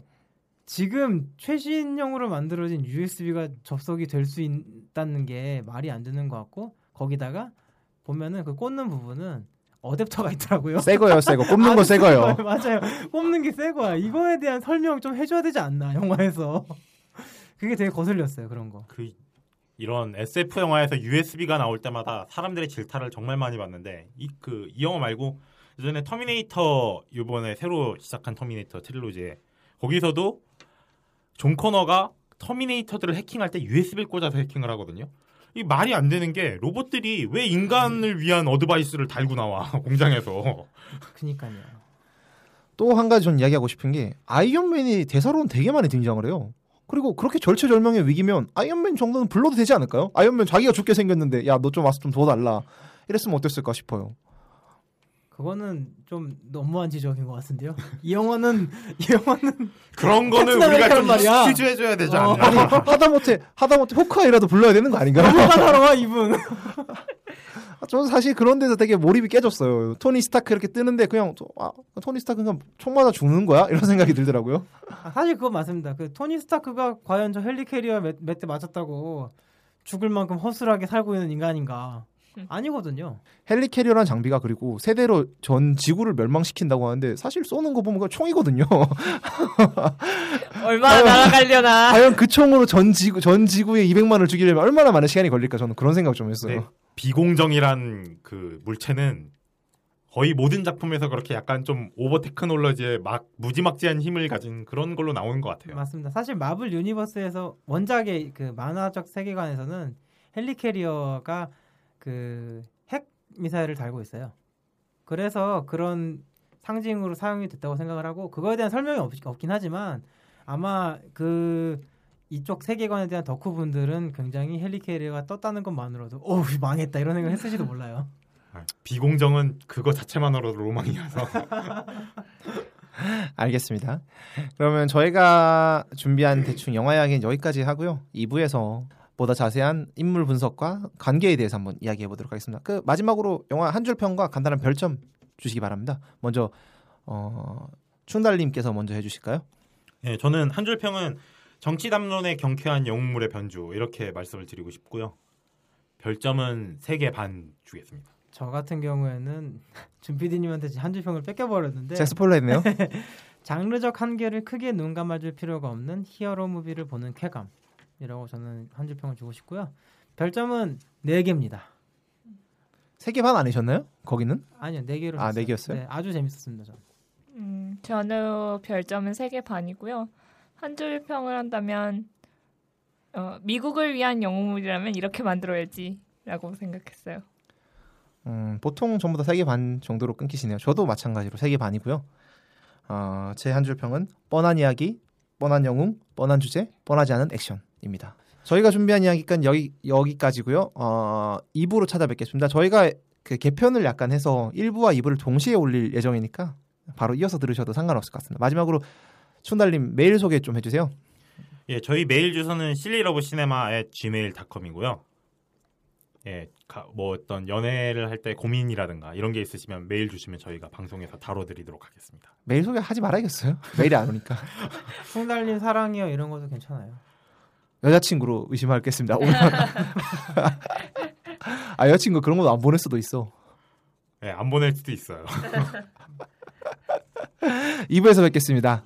지금 최신형으로 만들어진 USB가 접속이 될 수 있다는 게 말이 안 되는 것 같고 거기다가 보면은 그 꽂는 부분은 어댑터가 있더라고요. 새 거예요, 새 거. 꼽는 거 아주 새 거예요. 거예요. 맞아요. 꼽는 게 세 개야. 이거에 대한 설명 좀 해줘야 되지 않나 영화에서. 그게 되게 거슬렸어요 그런 거. 그 이런 SF 영화에서 USB가 나올 때마다 사람들의 질타를 정말 많이 받는데 이 그이 영화 말고 예전에 터미네이터 이번에 새로 시작한 터미네이터 trilogy에 거기서도 존 코너가 터미네이터들을 해킹할 때 USB를 꽂아서 해킹을 하거든요. 이 말이 안 되는 게 로봇들이 왜 인간을 위한 어 device를 달고 나와 공장에서 그니까요. 또 한 가지 전 이야기하고 싶은 게 아이언맨이 대사로는 되게 많이 등장을 해요. 그리고 그렇게 절체절명의 위기면 아이언맨 정도는 불러도 되지 않을까요? 아이언맨 자기가 죽게 생겼는데 야 너 좀 와서 좀 도와달라 이랬으면 어땠을까 싶어요. 그거는 좀 너무한 지적인 것 같은데요. 이 영화는 이 영화는 그런 거는 우리가 좀 말이야. excuse해줘야 되지 어. 않나? 아니 하다못해 하다못해 호크아이라도 불러야 되는 거 아닌가요? 너무 까다로워 이분. 저는 사실 그런 데서 되게 몰입이 깨졌어요. 토니 스타크 이렇게 뜨는데 그냥 또, 아, 토니 스타크 그냥 총 맞아 죽는 거야? 이런 생각이 들더라고요. 아, 사실 그거 맞습니다. 그 토니 스타크가 과연 저 헬리 캐리어 몇 대 맞았다고 죽을 만큼 허술하게 살고 있는 인간인가? 아니거든요. 헬리 캐리어라는 장비가 그리고 세 대로 전 지구를 멸망시킨다고 하는데 사실 쏘는 거 보면 총이거든요. 얼마나 날아가려나. 과연 그 총으로 전 지구 전 지구에 200만을 죽이려면 얼마나 많은 시간이 걸릴까 저는 그런 생각 좀 했어요. 네, 비공정이란 그 물체는 거의 모든 작품에서 그렇게 약간 좀 오버 테크놀로지에 막 무지막지한 힘을 가진 그런 걸로 나오는 것 같아요. 맞습니다. 사실 마블 유니버스에서 원작의 그 만화적 세계관에서는 헬리 캐리어가 그 핵 미사일을 달고 있어요. 그래서 그런 상징으로 사용이 됐다고 생각을 하고 그거에 대한 설명이 없, 없긴 하지만 아마 그 이쪽 세계관에 대한 덕후 분들은 굉장히 헬리 캐리어가 떴다는 것만으로도 오 망했다 이런 생각을 했을지도 몰라요. 아, 비공정은 그거 자체만으로도 로망이라서 알겠습니다. 그러면 저희가 준비한 대충 영화 이야기는 여기까지 하고요. 2부에서 보다 자세한 인물 분석과 관계에 대해서 한번 이야기해 보도록 하겠습니다. 그 마지막으로 영화 한 줄 평과 간단한 별점 주시기 바랍니다. 먼저 어, 충달님께서 먼저 해주실까요? 네, 저는 한 줄 평은 정치 담론의 경쾌한 영웅물의 변주 이렇게 말씀을 드리고 싶고요. 별점은 3개 반 주겠습니다. 저 같은 경우에는 준 PD님한테 한 줄 평을 뺏겨버렸는데 제가 스포일러 했네요. 장르적 한계를 크게 눈 감아줄 필요가 없는 히어로 무비를 보는 쾌감 이라고 저는 한 줄 평을 주고 싶고요. 별점은 4개입니다. 세개반 아니셨나요? 거기는? 아니요, 4개로 아, 네 개였어요? 네, 아주 재밌었습니다. 저는. 음, 저는 별점은 3개 반이고요. 한 줄 평을 한다면 어, 미국을 위한 영웅물이라면 이렇게 만들어야지라고 생각했어요. 음, 보통 전부 다세개반 정도로 끊기시네요. 저도 마찬가지로 세개 반이고요. 어, 제한 줄 평은 뻔한 이야기, 뻔한 영웅, 뻔한 주제, 뻔하지 않은 액션 입니다. 저희가 준비한 이야기는 여기 여기까지고요. 어, 2부로 찾아뵙겠습니다. 저희가 그 개편을 약간 해서 1부와 2부를 동시에 올릴 예정이니까 바로 이어서 들으셔도 상관없을 것 같습니다. 마지막으로 춘달님 메일 소개 좀 해주세요. 예, 저희 메일 주소는 sillylovecinema@gmail.com이고요. 예, 가- 뭐 어떤 연애를 할 때 고민이라든가 이런 게 있으시면 메일 주시면 저희가 방송에서 다뤄드리도록 하겠습니다. 메일 소개 하지 말아야겠어요. 메일이 안 오니까 풍달님 사랑해요 이런 것도 괜찮아요. 여자친구로 의심하겠습니다. 오늘 아 여자친구 그런 것도 안 보낼 수도 있어. 예, 안 보낼 수도 있어요. 2부에서 뵙겠습니다.